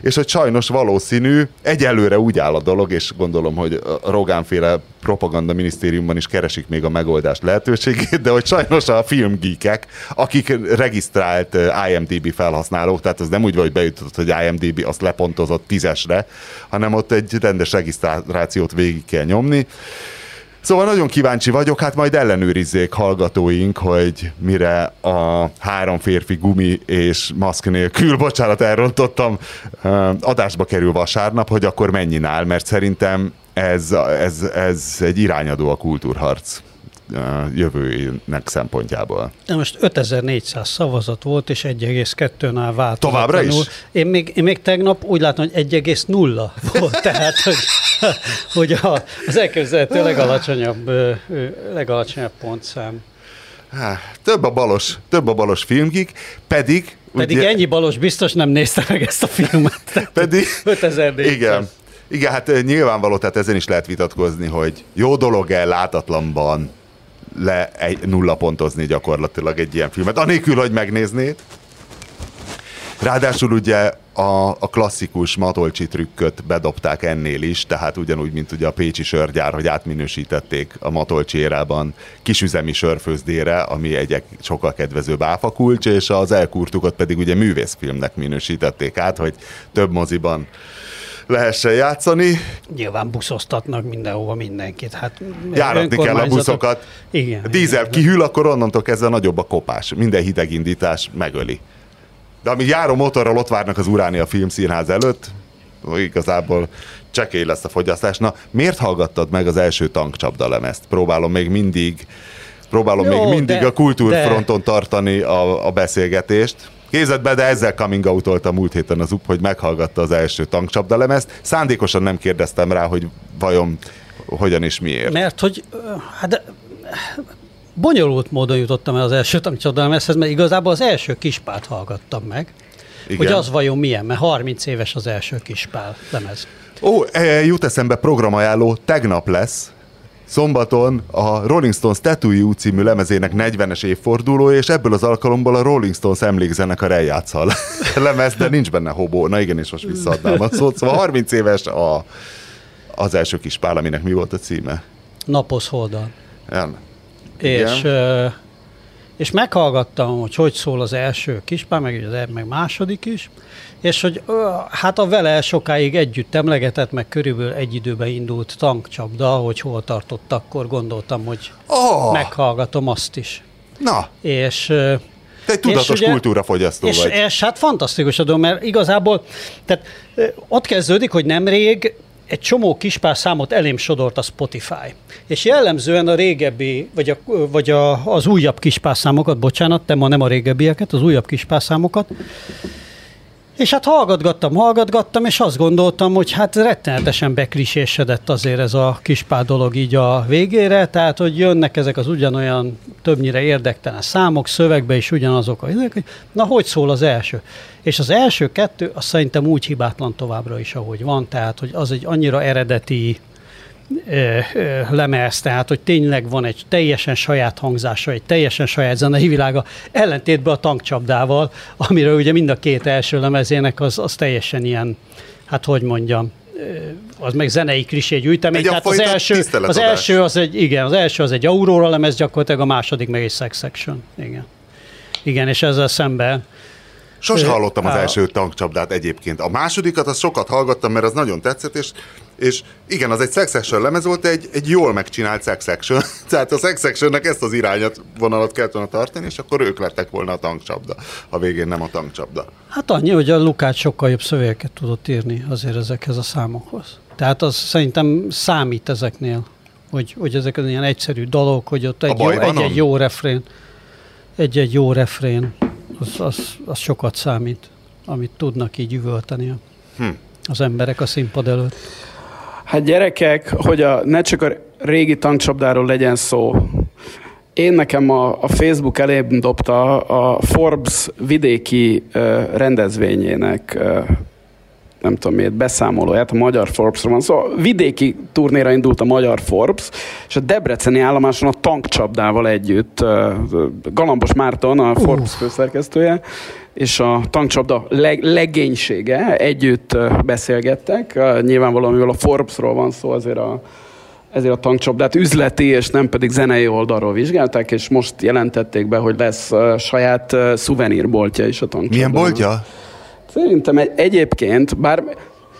A: és hogy sajnos valószínű, egyelőre úgy áll a dolog, és gondolom, hogy a Rogánféle propaganda minisztériumban is keresik még a megoldást lehetőségét, de hogy sajnos a filmgeekek, akik regisztrált eh, IMDB felhasználók, tehát ez nem úgy vagy bejutott, hogy IMDB azt lepontozott tízesre, hanem ott egy rendes regisztrációt végig kell nyomni, Szóval nagyon kíváncsi vagyok, hát majd ellenőrizzék hallgatóink, hogy mire a három férfi gumi és maszk nélkül, bocsánat, elrontottam, adásba kerül vasárnap, hogy akkor mennyi mert szerintem ez, ez, ez egy irányadó a kultúrharc jövőjének szempontjából.
C: De most 5400 szavazat volt, és 1,2-nál vált.
A: Továbbra is?
C: Én még, én még tegnap úgy látom, hogy 1,0 volt, tehát hogy, hogy a, az elképzelhető legalacsonyabb, legalacsonyabb pontszám.
A: Há, több a balos, több a balos filmgik, pedig...
C: Pedig ugye, ennyi balos biztos nem nézte meg ezt a filmet.
A: Pedig...
C: 5400.
A: Igen. Igen, hát nyilvánvaló, tehát ezen is lehet vitatkozni, hogy jó dolog-e látatlanban le egy, nulla pontozni gyakorlatilag egy ilyen filmet, anélkül, hogy megnéznéd. Ráadásul ugye a, a klasszikus matolcsi trükköt bedobták ennél is, tehát ugyanúgy, mint ugye a Pécsi sörgyár, hogy átminősítették a matolcsi érában kisüzemi sörfőzdére, ami egy sokkal kedvezőbb áfakulcs, és az elkurtukat pedig ugye művészfilmnek minősítették át, hogy több moziban lehessen játszani.
C: Nyilván buszoztatnak mindenhova mindenkit. Hát
A: Járatni kell a buszokat.
C: Igen.
A: A dízel igen. kihűl, akkor onnantól kezdve nagyobb a kopás. Minden hidegindítás megöli. De amíg járó motorral ott várnak az Uránia Filmszínház előtt, igazából csekély lesz a fogyasztás. Na, miért hallgattad meg az első tankcsapda lemezt? Próbálom még mindig próbálom Jó, még mindig de, a kultúrfronton de... tartani a, a beszélgetést. Képzeld be, de ezzel coming out a múlt héten az UP, hogy meghallgatta az első tankcsapdalemezt. Szándékosan nem kérdeztem rá, hogy vajon hogyan és miért.
C: Mert hogy, hát bonyolult módon jutottam el az első tankcsapdalemezhez, mert igazából az első kispát hallgattam meg. Igen. Hogy az vajon milyen, mert 30 éves az első kispál lemez.
A: Ó, e, jut eszembe programajánló, tegnap lesz, Szombaton a Rolling Stones Tattoo című lemezének 40-es évforduló, és ebből az alkalomból a Rolling Stones emlékzenekar eljátszal lemez, de nincs benne hobó. Na igen, és most visszaadnám a szót. Szóval 30 éves a, az első kis pál, aminek mi volt a címe?
C: Napos Holdal. És, és meghallgattam, hogy hogy szól az első kispál, meg az meg második is, és hogy hát a vele sokáig együtt emlegetett, meg körülbelül egy időben indult tankcsapda, hogy hol tartott, akkor gondoltam, hogy oh. meghallgatom azt is.
A: Na.
C: És
A: te egy tudatos és ugye, kultúrafogyasztó
C: és,
A: vagy.
C: És hát fantasztikus a dolog, mert igazából tehát, ott kezdődik, hogy nemrég egy csomó kispár számot elém sodort a Spotify. És jellemzően a régebbi, vagy, a, vagy a, az újabb kispár számokat, bocsánat, te ma nem a régebbieket, az újabb kispár számokat, és hát hallgatgattam, hallgatgattam, és azt gondoltam, hogy hát rettenetesen bekrisésedett azért ez a kispár dolog így a végére, tehát hogy jönnek ezek az ugyanolyan többnyire érdektelen számok, szövegbe is ugyanazok a hogy na hogy szól az első? És az első kettő, az szerintem úgy hibátlan továbbra is, ahogy van, tehát hogy az egy annyira eredeti lemez, tehát hogy tényleg van egy teljesen saját hangzása, egy teljesen saját zenei világa, ellentétben a tankcsapdával, amiről ugye mind a két első lemezének az, az teljesen ilyen, hát hogy mondjam, az meg zenei klisé gyűjtemény. Tehát az első, az első az egy, igen, az első az egy Aurora lemez gyakorlatilag, a második meg egy Sex Section. Igen. Igen, és ezzel szemben
A: Sose hallottam az első tankcsapdát egyébként. A másodikat azt sokat hallgattam, mert az nagyon tetszett, és, és igen, az egy Sex Action lemez volt, egy, egy jól megcsinált Sex Action. Tehát a Sex Actionnek ezt az irányat vonalat kellett volna tartani, és akkor ők lettek volna a tankcsapda. A végén nem a tankcsapda.
C: Hát annyi, hogy a Lukács sokkal jobb szövegeket tudott írni azért ezekhez a számokhoz. Tehát az szerintem számít ezeknél, hogy, hogy ezek az ilyen egyszerű dalok, hogy ott egy, jó, egy-egy jó refrén, egy-egy jó refrén, az, az, az sokat számít, amit tudnak így üvölteni
A: Hm.
C: az emberek a színpad előtt.
B: Hát gyerekek, hogy a, ne csak a régi tankcsapdáról legyen szó. Én nekem a, a Facebook elém dobta a Forbes vidéki uh, rendezvényének uh, nem tudom miért, beszámolóját, a magyar Forbes-ról van szó. Szóval vidéki turnéra indult a magyar Forbes, és a Debreceni állomáson a tankcsapdával együtt uh, Galambos Márton, a Forbes főszerkesztője, és a tankcsapda leg, legénysége együtt beszélgettek. Nyilvánvalóan, mivel a Forbesról van szó, azért a, ezért a tankcsapdát üzleti és nem pedig zenei oldalról vizsgálták, és most jelentették be, hogy lesz saját szuvenírboltja is a tankcsapdának.
A: Milyen boltja?
B: Szerintem egy, egyébként, bár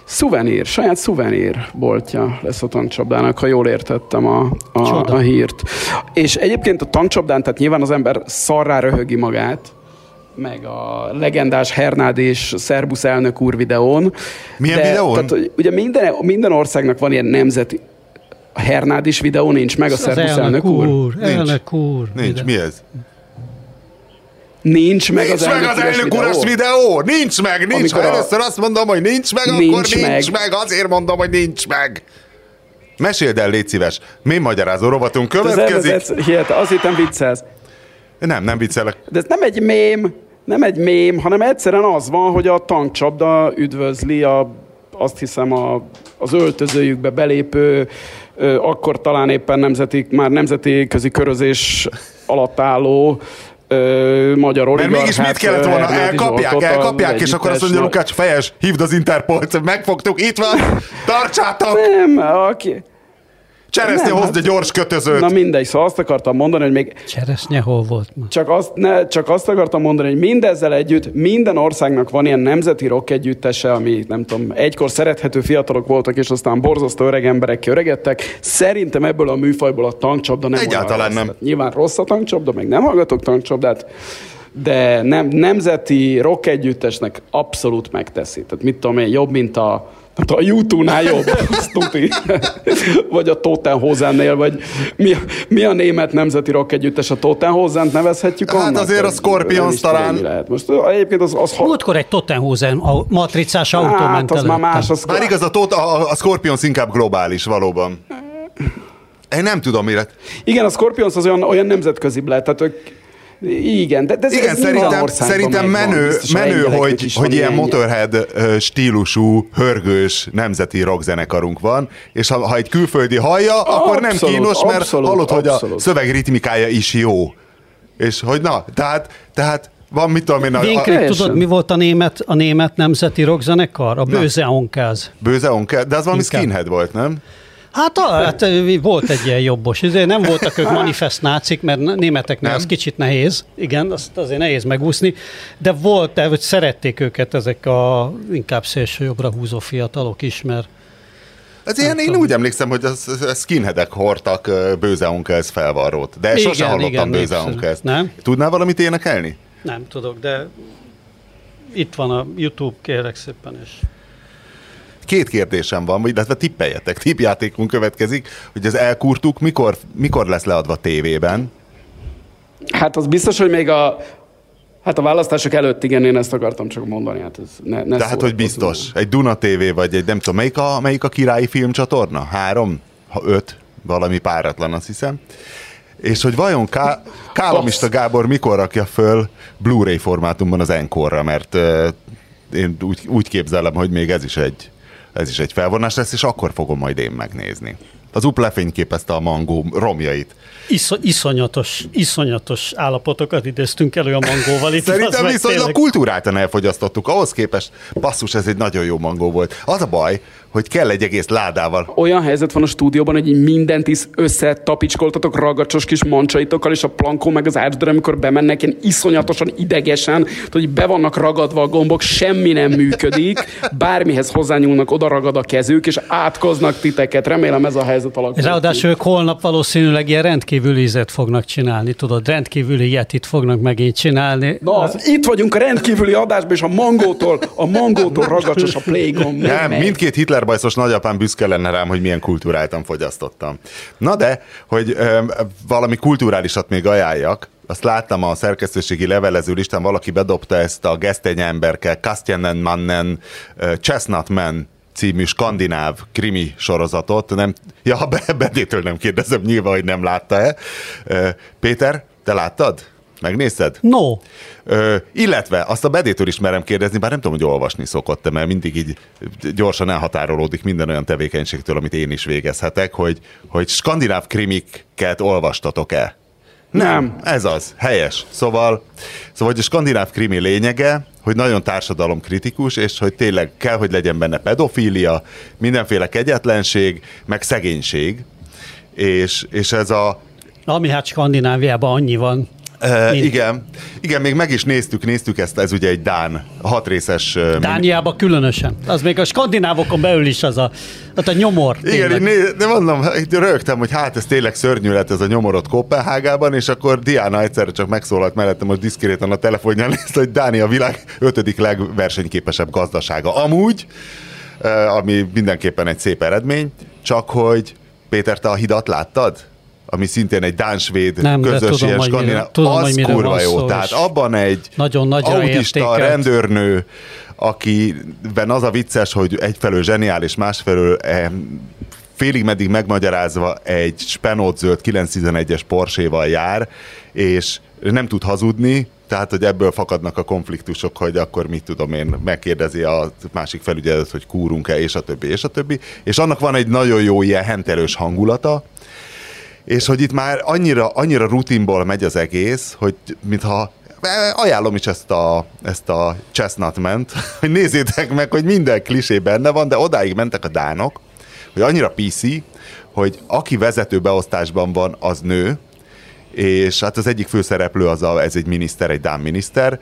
B: szuvenír, saját szuvenír boltja lesz a tankcsapdának, ha jól értettem a, a,
C: Csoda.
B: a hírt. És egyébként a tankcsapdán, tehát nyilván az ember szarrá röhögi magát, meg a legendás Hernád és Szerbusz elnök úr videón.
A: Milyen videón?
B: Tehát, ugye minden, minden országnak van ilyen nemzeti a Hernád is videó nincs meg, a
C: Az
B: Szerbusz elnök úr.
C: úr,
A: Nincs.
C: elnök úr.
A: Nincs,
C: Ide.
A: mi ez?
B: Nincs meg
A: Nincs
B: az
A: meg
B: elnök,
A: az elnök uras videó! Nincs meg, nincs.
B: Amikor
A: Ha
B: a-
A: először azt mondom, hogy nincs meg,
B: Nincs
A: akkor nincs
B: meg.
A: meg. Azért mondom, hogy nincs meg. Meséld el, légy szíves. Mi magyarázó rovatunk
B: Ez, ez,
A: következik?
B: ez, hihet, azt hittem viccelsz.
A: Nem, nem viccelek.
B: De ez nem egy mém, nem egy mém, hanem egyszerűen az van, hogy a tankcsapda üdvözli a, azt hiszem a, az öltözőjükbe belépő, ö, akkor talán éppen nemzeti, már nemzeti közi körözés alatt álló ö, magyar
A: Mert
B: oligarchát.
A: mégis mit kellett volna?
B: Hernádi
A: Elkapják,
B: Zsoltot,
A: elkapják, és akkor azt mondja. Lukács, fejes, hívd az Interpolt, megfogtuk, itt van, tartsátok!
B: Nem, aki...
A: Cseresznye,
B: Nem,
A: hozd
B: hát-
A: egy gyors kötözőt.
B: Na mindegy, szóval azt akartam mondani, hogy még
C: Cseresznye hol volt ma?
B: Csak azt, ne, csak azt akartam mondani, hogy mindezzel együtt minden országnak van ilyen nemzeti rock együttese, ami nem tudom, egykor szerethető fiatalok voltak, és aztán borzasztó öreg emberek öregedtek. Szerintem ebből a műfajból a tankcsapda nem
A: Egyáltalán nem.
B: Nyilván rossz a tankcsapda, meg nem hallgatok tankcsapdát, de nem, nemzeti rock együttesnek abszolút megteszi. Tehát mit tudom én, jobb, mint a Hát a YouTube-nál jobb, azt tuti. vagy a Totenhosennél, vagy mi, mi a német nemzeti rock együttes, a Totenhosent nevezhetjük
A: Hát
B: annak?
A: azért a Scorpions talán.
B: Lehet. Most egyébként az, az
C: Múltkor egy Tottenhausen a matricás autó
B: hát,
C: ment
B: az már más, az
A: Bár igaz, a, tót, a, a Scorpions inkább globális, valóban. Én nem tudom, mire.
B: Igen, a Scorpions az olyan, olyan nemzetközi lett, tehát ők igen, de, de ez,
A: Igen,
B: ez
A: szerintem, szerintem menő,
B: ha
A: menő hogy,
B: van
A: hogy ilyen. Motorhead stílusú, hörgős nemzeti rockzenekarunk van, és ha, ha egy külföldi hallja, akkor nem
B: Abszolút,
A: kínos, mert
B: abszolút,
A: hallod, hogy a
B: abszolút.
A: szöveg ritmikája is jó. És hogy na, tehát, tehát van mit tudom én, a, a
B: Teljesen.
C: tudod, mi volt a német, a német nemzeti rockzenekar? A Böse Onkáz.
A: bőze onke, de az valami
C: Inkább.
A: skinhead volt, nem?
C: Hát, a, hát volt egy ilyen jobbos. Ezért nem voltak ők manifest nácik, mert németeknél
A: Nem?
C: az kicsit nehéz. Igen, azt azért nehéz megúszni. De volt, de hogy szerették őket ezek a inkább szélső jobbra húzó fiatalok is, mert
A: Ez ilyen, én úgy emlékszem, hogy az skinheadek hordtak bőze onkels felvarrót, de
C: Igen,
A: sose hallottam
C: igen,
A: bőze onkels.
C: Nem?
A: Tudnál valamit énekelni?
C: nem tudok, de itt van a YouTube, kérlek szépen, és
A: Két kérdésem van, illetve tippeljetek. Tippjátékunk következik, hogy az elkurtuk mikor, mikor lesz leadva tévében.
B: Hát az biztos, hogy még a Hát a választások előtt igen, én ezt akartam csak mondani. Hát ez ne, ne
A: De hát, hogy biztos. Egy Duna TV, vagy egy nem tudom, melyik a, melyik a királyi filmcsatorna? Három? Ha öt? Valami páratlan, azt hiszem. És hogy vajon Ká- Kálamista Gábor mikor rakja föl Blu-ray formátumban az Encore-ra, mert uh, én úgy, úgy képzelem, hogy még ez is egy ez is egy felvonás lesz, és akkor fogom majd én megnézni. Az UP lefényképezte a mangó romjait.
C: Isz, iszonyatos, iszonyatos állapotokat idéztünk elő a mangóval. Itt
A: Szerintem viszonylag kultúráltan elfogyasztottuk. Ahhoz képest, basszus, ez egy nagyon jó mangó volt. Az a baj, hogy kell egy egész ládával.
B: Olyan helyzet van a stúdióban, hogy így mindent is összetapicskoltatok ragacsos kis mancsaitokkal, és a plankó meg az ácsdör, amikor bemennek ilyen iszonyatosan idegesen, hogy be vannak ragadva a gombok, semmi nem működik, bármihez hozzányúlnak, oda ragad a kezük, és átkoznak titeket. Remélem ez a helyzet alakul.
C: Ráadásul ők holnap valószínűleg ilyen rendkívüli ízet fognak csinálni, tudod, rendkívüli jetit fognak megint csinálni.
B: Na, az, itt vagyunk a rendkívüli adásban, és a mangótól, a mangótól ragacsos a playgomb.
A: Nem, mindkét Hitler bajszos nagyapám büszke lenne rám, hogy milyen kultúráltan fogyasztottam. Na de, hogy ö, valami kulturálisat még ajánljak, azt láttam a szerkesztőségi levelező listán, valaki bedobta ezt a gesztény emberkel, Kastjenen Mannen, Chestnut Man című skandináv krimi sorozatot. Nem, ja, Bedétől nem kérdezem, nyilván, hogy nem látta-e. Péter, te láttad? Megnézted?
C: No.
A: Ö, illetve azt a bedétől is merem kérdezni, bár nem tudom, hogy olvasni szokott mert mindig így gyorsan elhatárolódik minden olyan tevékenységtől, amit én is végezhetek, hogy, hogy skandináv krimiket olvastatok-e? Nem. Ez az, helyes. Szóval, szóval hogy a skandináv krimi lényege, hogy nagyon társadalomkritikus, és hogy tényleg kell, hogy legyen benne pedofília, mindenféle kegyetlenség, meg szegénység, és, és ez a...
C: Ami hát Skandináviában annyi van.
A: Uh, igen, igen, még meg is néztük, néztük ezt, ez ugye egy Dán, hatrészes... Uh,
C: Dániában különösen. Az még a skandinávokon belül is az a, az a nyomor.
A: Igen, né, de mondom, itt rögtem, hogy hát ez tényleg szörnyű lett ez a nyomorot Kopenhágában, és akkor Diana egyszerre csak megszólalt mellettem, most diszkrétan a telefonján nézte, hogy Dánia a világ ötödik legversenyképesebb gazdasága. Amúgy, uh, ami mindenképpen egy szép eredmény, csak hogy Péter, te a hidat láttad? Ami szintén egy dánsvéd
C: nem,
A: közös
C: tudom,
A: ilyen skandináv, az hogy kurva jó. Szó, Tehát abban egy
C: nagyon
A: autista
C: értékelt.
A: rendőrnő, akiben az a vicces, hogy egyfelől zseniális, másfelől eh, félig meddig megmagyarázva egy spenót zöld 911-es Porsche-val jár, és nem tud hazudni, tehát, hogy ebből fakadnak a konfliktusok, hogy akkor mit tudom én, megkérdezi a másik felügyelőt, hogy kúrunk-e, és a többi, és a többi. És annak van egy nagyon jó ilyen hentelős hangulata, és hogy itt már annyira, annyira rutinból megy az egész, hogy mintha ajánlom is ezt a, ezt a chestnut ment, hogy nézzétek meg, hogy minden klisé benne van, de odáig mentek a dánok, hogy annyira PC, hogy aki vezető beosztásban van, az nő, és hát az egyik főszereplő az a, ez egy miniszter, egy dán miniszter,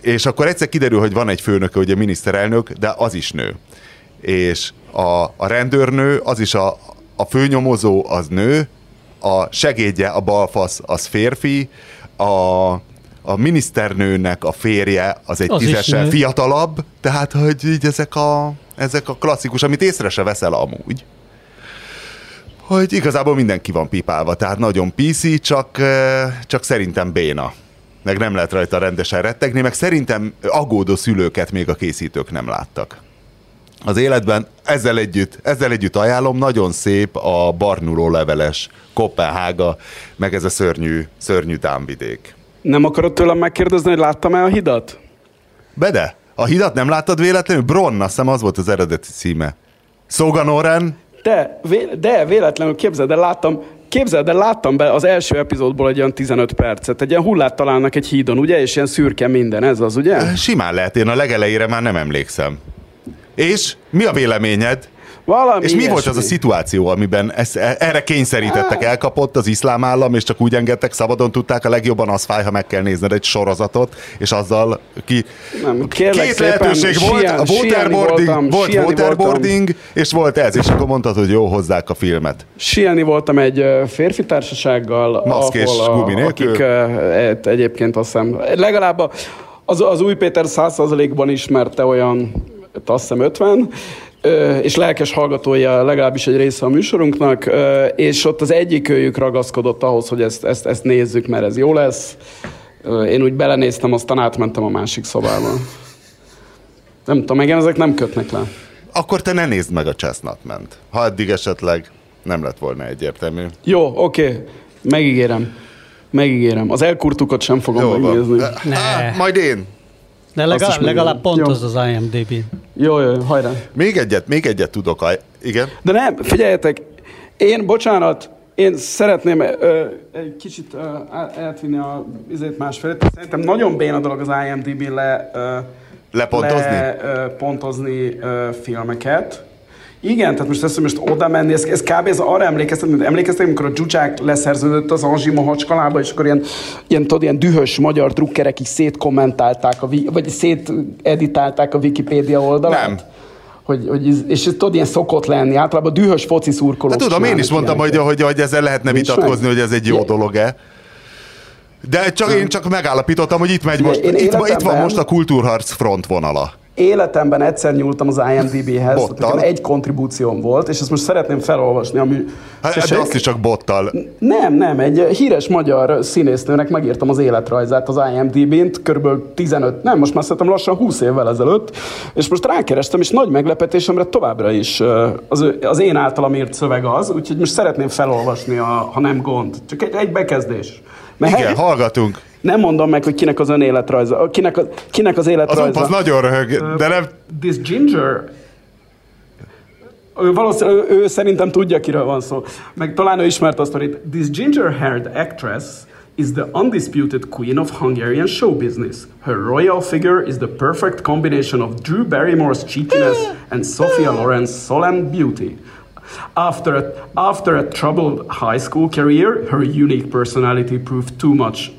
A: és akkor egyszer kiderül, hogy van egy főnöke, ugye miniszterelnök, de az is nő. És a, a rendőrnő, az is a, a főnyomozó, az nő, a segédje, a balfasz, az férfi, a, a miniszternőnek a férje az egy az tízesen fiatalabb, tehát hogy így ezek a, ezek a klasszikus, amit észre se veszel amúgy. Hogy igazából mindenki van pipálva, tehát nagyon PC, csak, csak szerintem béna. Meg nem lehet rajta rendesen rettegni, meg szerintem aggódó szülőket még a készítők nem láttak az életben. Ezzel együtt, ezzel együtt ajánlom, nagyon szép a barnuló leveles Kopenhága, meg ez a szörnyű, szörnyű támvidék.
B: Nem akarod tőlem megkérdezni, hogy láttam-e a hidat?
A: Bede, a hidat nem láttad véletlenül? Bronn, azt hiszem az volt az eredeti címe. Szóganoren?
B: De, vé- de véletlenül képzeld, de láttam, Képzeld, de láttam be az első epizódból egy olyan 15 percet. Egy ilyen hullát találnak egy hídon, ugye? És ilyen szürke minden, ez az, ugye?
A: Simán lehet, én a legelejére már nem emlékszem. És mi a véleményed?
B: Valami
A: és mi ilyesmi. volt az a szituáció, amiben ezt, erre kényszerítettek, elkapott az iszlám állam, és csak úgy engedtek, szabadon tudták, a legjobban az fáj, ha meg kell nézned egy sorozatot, és azzal ki...
B: Nem, Két
A: szépen, lehetőség volt, a waterboarding, voltam, volt waterboarding, voltam. és volt ez, és akkor mondtad, hogy jó, hozzák a filmet.
B: Sielni voltam egy férfi társasággal,
A: Maszk ahol a,
B: akik egyébként azt hiszem, legalább az, az új Péter százszerzalékban ismerte olyan azt hiszem 50, és lelkes hallgatója legalábbis egy része a műsorunknak, és ott az egyik őjük ragaszkodott ahhoz, hogy ezt, ezt, ezt nézzük, mert ez jó lesz. Én úgy belenéztem, aztán átmentem a másik szobába. Nem tudom, engem ezek nem kötnek le.
A: Akkor te ne nézd meg a Chestnut ment. Ha eddig esetleg nem lett volna egyértelmű.
B: Jó, oké. Okay. Megígérem. Megígérem. Az elkurtukat sem fogom Jó, megnézni.
A: Ne. majd én.
C: De legalább, legalább pont jó. az az IMDb.
B: Jó, jó, hajrá.
A: Még egyet, még egyet tudok. Igen?
B: De nem, figyeljetek, Én, bocsánat, én szeretném ö, egy kicsit ö, eltvinni a izét másfelé. Szerintem nagyon béna dolog az IMDb-n le, ö,
A: Lepontozni?
B: Le, ö, pontozni ö, filmeket. Igen, tehát most ezt most oda menni, ez, ez kb. ez arra emlékeztet, mint emlékeztek, amikor a Dzsucsák leszerződött az Anzsima hacskalába, és akkor ilyen, ilyen, tudod, ilyen dühös magyar drukkerek is szétkommentálták, a, vagy széteditálták a Wikipédia oldalát.
A: Nem.
B: Hogy, hogy, és ez tudod, ilyen szokott lenni. Általában dühös foci szurkolók
A: Hát tudom, én is mondtam, hogy, hogy, hogy ezzel lehetne
B: Nincs
A: vitatkozni,
B: meg?
A: hogy ez egy jó dolog-e. De csak én csak megállapítottam, hogy itt megy most,
B: én
A: itt, itt van
B: életemben-
A: most a kultúrharc frontvonala.
B: Életemben egyszer nyúltam az IMDb-hez, nekem egy kontribúcióm volt, és ezt most szeretném felolvasni, ami...
A: Hát,
B: Tessék?
A: de azt is csak bottal.
B: Nem, nem, egy híres magyar színésznőnek megírtam az életrajzát az IMDb-n, körülbelül 15, nem, most már szerintem lassan 20 évvel ezelőtt, és most rákerestem, és nagy meglepetésemre továbbra is az, az én általam írt szöveg az, úgyhogy most szeretném felolvasni, a, ha nem gond. Csak egy, egy bekezdés. Mert
A: Igen, hallgatunk.
B: Nem mondom meg, hogy kinek az ön életrajza, kinek, a, kinek az
A: Az
B: életrajza.
A: az nagyon röhög, de nem...
B: This ginger... Ő valószínűleg ő, ő szerintem tudja, kiről van szó. Meg talán ő ismert a sztorit. This ginger-haired actress is the undisputed queen of Hungarian show business. Her royal figure is the perfect combination of Drew Barrymore's cheekiness and Sophia Loren's solemn beauty. After a, after a troubled high school career, her unique personality proved too much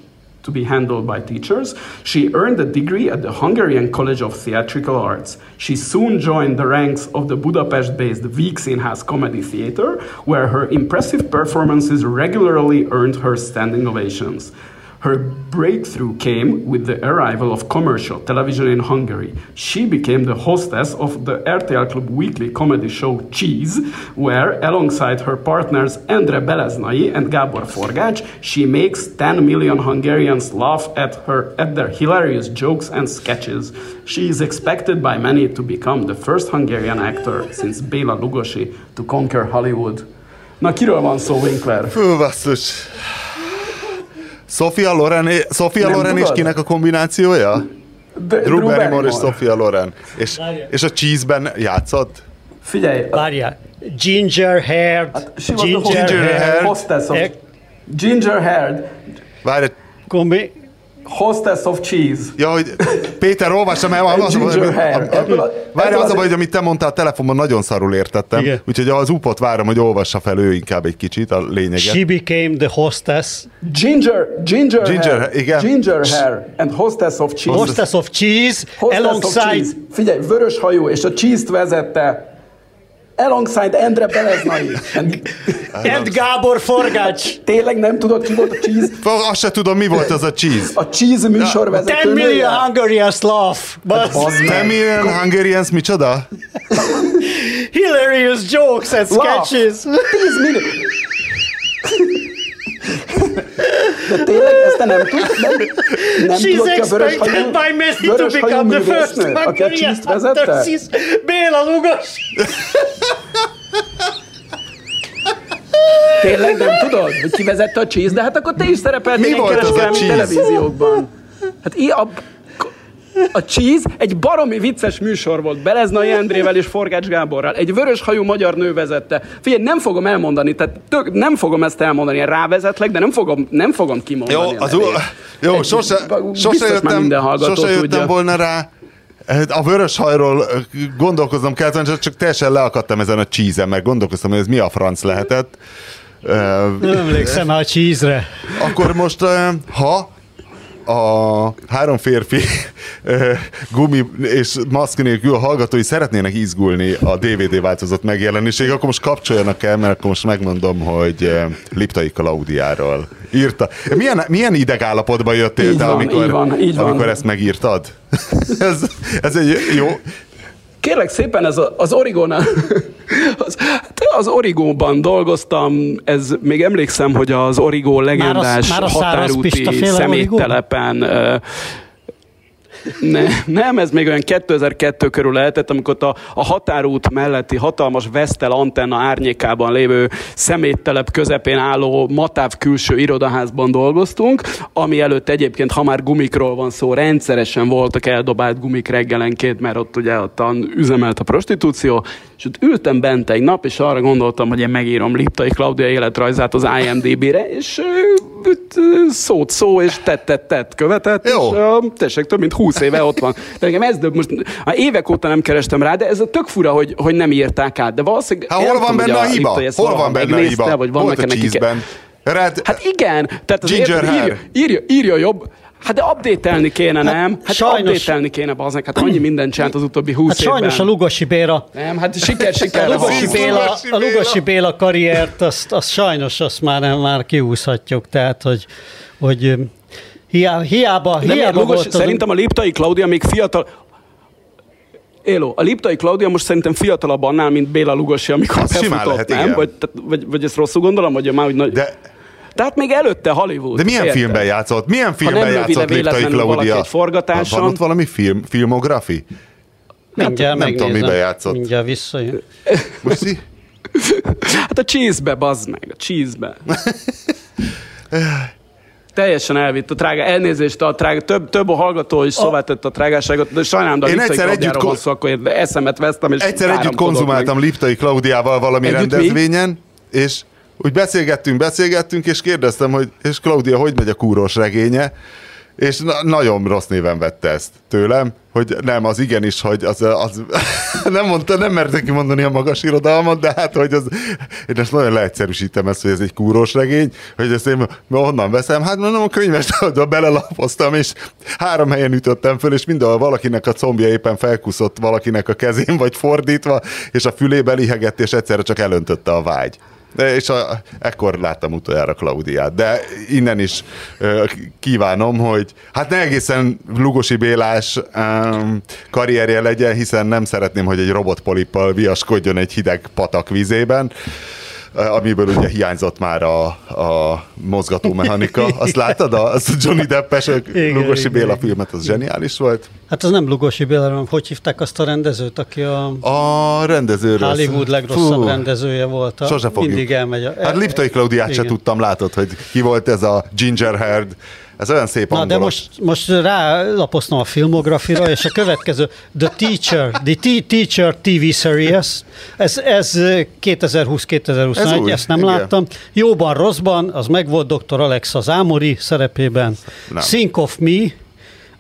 B: to be handled by teachers. She earned a degree at the Hungarian College of Theatrical Arts. She soon joined the ranks of the Budapest based Víg Színház Comedy Theatre, where her impressive performances regularly earned her standing ovations. Her breakthrough came with the arrival of commercial television in Hungary. She became the hostess of the RTL Club weekly comedy show Cheese, where, alongside her partners Endre Beleznai and Gábor Forgács, she makes 10 million Hungarians laugh at her at their hilarious jokes and sketches. She is expected by many to become the first Hungarian actor since Béla Lugosi to conquer Hollywood. Na, kiről van szó, Winkler?
A: Fú, basszus. Sofia Loren, Sofia
B: Nem
A: Loren és kinek a kombinációja?
B: D-
A: Drew Barrymore és Sofia Loren. És, és a Cheese-ben játszott?
B: Figyelj,
C: Várjál. Ginger haired.
B: the
A: Ginger
B: ginger
A: hair.
B: hair hostess of
C: Ek-
B: ginger haired
A: Várj,
C: Kombi.
B: Hostess of cheese.
A: ja, hogy Péter, olvassam el, az,
B: Ginger hair. A-
A: Várj, az a baj, hogy amit te mondtál a telefonban, nagyon szarul értettem.
C: Igen.
A: Úgyhogy az upot várom, hogy olvassa fel ő inkább egy kicsit a lényeget.
C: She became the hostess.
B: Ginger, ginger,
A: Ginger
B: hair,
A: igen.
B: ginger hair and hostess of cheese.
C: Hostess of cheese.
B: Hostess of
C: alongside
B: cheese. Figyelj, vörös hajú, és a cheese-t vezette alongside Endre Beleznai. And
C: and Gábor Forgács.
B: Tényleg nem tudod, ki volt a cheese?
A: Azt se tudom, mi volt az a cheese.
B: A cheese
C: 10
B: műsorvezető
C: million. Hungarians laugh. But
B: Bazd meg.
A: Nem ilyen Hungarians, micsoda?
C: hilarious jokes and sketches.
B: 10 millió. De tényleg ezt te nem tudsz? Nem, nem
C: She's
B: tudod, ki a vörös
C: expected
B: hajú,
C: by many to
B: vörös hajú
C: become the first
B: művésznő, aki a
C: Hungarian
B: cheese-t vezette?
C: Béla Lugos.
B: Tényleg nem tudod, hogy ki vezette a cheese, de hát akkor te is szerepeltél
A: Mi volt az a
B: kereskedelmi
A: cheese?
B: televíziókban. Hát i- a, a cheese egy baromi vicces műsor volt Beleznai Endrével és Forgács Gáborral. Egy vörös hajú magyar nő vezette. Figyelj, nem fogom elmondani, tehát tök, nem fogom ezt elmondani, rávezetlek, de nem fogom, nem fogom kimondani.
A: Jó, az,
B: nevét.
A: jó
B: Egy-
A: sose, sose, jöttem, sose jöttem
B: tudja.
A: volna rá. Hát A vörös hajról gondolkoznom kellett, csak, teljesen leakadtam ezen a cheese mert gondolkoztam, hogy ez mi a franc lehetett.
C: Nem emlékszem már a cheese-re.
A: Akkor most, ha a három férfi gumi és maszk nélkül a hallgatói szeretnének izgulni a DVD változat megjelenéséig, akkor most kapcsoljanak el, mert akkor most megmondom, hogy Liptai Klaudiáról írta. Milyen, milyen idegállapotban jöttél
B: Így
A: te,
B: van,
A: amikor,
B: így van, így van.
A: amikor ezt megírtad? ez, ez egy jó...
B: Kérlek szépen, ez a, az Origónál, az, hát az Origóban dolgoztam, ez még emlékszem, hogy az Origó legendás
C: már a száraz
B: határúti
C: pistaféle
B: szeméttelepen ö, Ne, nem, ez még olyan 2002 körül lehetett, amikor a, a határút melletti hatalmas Vestel antenna árnyékában lévő szeméttelep közepén álló Matáv külső irodaházban dolgoztunk, ami előtt egyébként, ha már gumikról van szó, rendszeresen voltak eldobált gumik reggelenként, mert ott ugye ott üzemelt a prostitúció, és ott ültem bent egy nap, és arra gondoltam, hogy én megírom Liptai Klaudia életrajzát az IMDB-re, és szót szó, és tett, tett, tett követett, Jó. és uh, tessék, több mint húsz éve ott van. De nekem ez döbb, most a évek óta nem kerestem rá, de ez a tök fura, hogy, hogy nem írták át. De valószínűleg...
A: Hát hol van benne a, a hiba? Hol van benne a hiba?
B: Vagy
A: Volt a cheese-ben.
B: Red, hát igen, tehát az Ginger írja, írja, írja jobb, Hát de update kéne, hát nem? Hát sajnos... update kéne, baznak, hát annyi mindent csinált az utóbbi húsz hát
C: évben. sajnos a Lugosi Béla...
B: Nem, hát siker, siker.
C: A Lugosi Béla, a Lugosi Béla karriert, azt, azt sajnos azt már, nem, már kiúszhatjuk, tehát, hogy, hogy hiába, hiába,
B: nem, Lugos, volt Szerintem a Liptai Klaudia még fiatal, Élo, a Liptai Klaudia most szerintem fiatalabb annál, mint Béla Lugosi, amikor befutott, lehet, nem? Igen. Vagy, vagy, vagy ezt rosszul gondolom, vagy már úgy nagy...
A: De
B: tehát még előtte Hollywood.
A: De milyen érte? filmben játszott? Milyen filmben játszott Liptai Claudia?
B: Egy forgatáson.
A: Van ott valami film, filmografi?
C: Mindjárt
A: nem, nem tudom, miben játszott.
C: Mindjárt visszajön.
A: Most
B: Hát a cheese-be, bazd meg, a cheese-be. teljesen elvitt a trága, elnézést a trága, több, több a hallgató is szóvá tett a trágáságot, de sajnálom, de a
A: én egyszer együtt kon...
B: hosszú, akkor én eszemet vesztem, és
A: Egyszer együtt konzumáltam meg. Liptai Klaudiával valami együtt rendezvényen, mi? és úgy beszélgettünk, beszélgettünk, és kérdeztem, hogy és Klaudia, hogy megy a kúros regénye? És na- nagyon rossz néven vette ezt tőlem, hogy nem, az igenis, hogy az, az nem mondta, nem merte kimondani a magas irodalmat, de hát, hogy az, én ezt nagyon leegyszerűsítem ezt, hogy ez egy kúrós regény, hogy ezt én honnan veszem, hát mondom, a könyvesdalba belelapoztam, és három helyen ütöttem föl, és mindenhol valakinek a combja éppen felkuszott valakinek a kezén, vagy fordítva, és a fülébe lihegett, és egyszerre csak elöntötte a vágy. De, és a, ekkor láttam utoljára Klaudiát. De innen is uh, kívánom, hogy hát ne egészen Lugosi Bélás um, karrierje legyen, hiszen nem szeretném, hogy egy robotpolippal viaskodjon egy hideg patak vizében amiből ugye hiányzott már a, a mozgatómechanika. Azt láttad? A, az Johnny Deppes Lugosi igen, Béla igen. filmet, az zseniális volt.
C: Hát az nem Lugosi Béla, hanem hogy hívták azt a rendezőt, aki a,
A: a rendezőről.
C: Hollywood legrosszabb Fú, rendezője volt. A,
A: sose fogjuk.
C: Mindig elmegy. A,
A: hát Liptai Klaudiát se tudtam, látod, hogy ki volt ez a Ginger Haired ez olyan szép
C: Na, de most, most rálapoztam a filmografira, és a következő, The Teacher, The T- Teacher TV Series, ez, ez 2020-2021, ezt nem igen. láttam. Jóban, rosszban, az meg volt Dr. Alex az Ámori szerepében. Nem. Think of Me,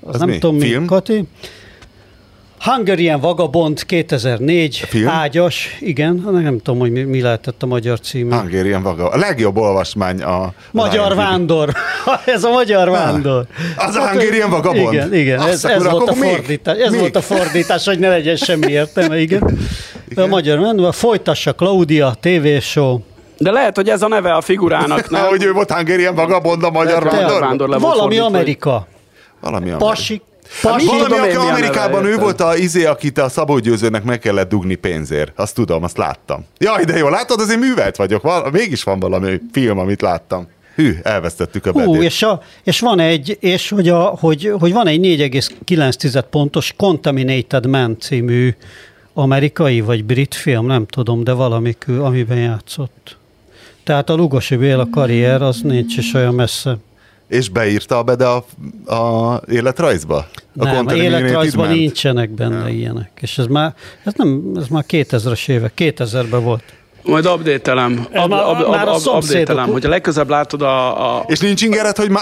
C: az, az nem mi? tudom Film? mi, Kati. Hungarian Vagabond 2004, Film? ágyas, igen, nem tudom, hogy mi, mi lehetett a magyar cím.
A: Hungarian Vagabond, a legjobb olvasmány a...
C: Magyar Vándor, ez a Magyar ah, Vándor.
A: Az a Hungarian Vagabond?
C: Igen, igen, ez, ez, volt, a fordítás, ez volt a fordítás, hogy ne legyen semmi értelme, igen. igen. A Magyar Vándor, folytassa Claudia, TV show,
B: de lehet, hogy ez a neve a figurának,
A: nem? hogy ő volt Hungarian Vagabond, a Magyar Vándor? vándor
C: Valami Amerika.
A: Valami Amerika.
C: Pasik,
A: Pasi, valami, aki Amerikában ő volt a izé, akit a Szabó Győzőnek meg kellett dugni pénzért. Azt tudom, azt láttam. Jaj, de jó, látod, azért művelt vagyok. Val- mégis van valami film, amit láttam. Hű, elvesztettük a
C: Hú, és, a, és, van egy, és hogy, a, hogy, hogy van egy 4,9 pontos Contaminated Man című amerikai vagy brit film, nem tudom, de valamikül, amiben játszott. Tehát a Lugosi Béla karrier az nincs is olyan messze.
A: És beírta be a, a életrajzba?
C: A nem, a életrajzban nincsenek benne nem. ilyenek. És ez már, ez nem, ez már 2000-es évek, 2000-ben volt.
B: Majd update-elem, ab, ab, ab, ab, update-elem, hogy a legközebb látod a, a...
A: És nincs ingered, hogy ma...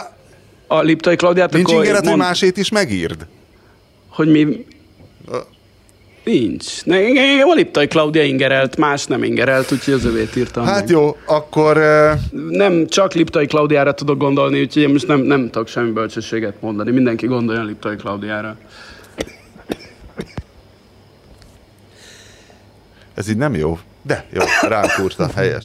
B: A Liptai Klaudiát,
A: Nincs ingered, mond... hogy másét is megírd?
B: Hogy mi... Nincs. Ne, a Liptai Klaudia ingerelt, más nem ingerelt, úgyhogy az övét írtam.
A: Hát meg. jó, akkor... Uh...
B: Nem csak Liptai Klaudiára tudok gondolni, úgyhogy én most nem, nem tudok semmi bölcsességet mondani. Mindenki gondoljon Liptai Klaudiára.
A: Ez így nem jó. De jó, úrta, helyes.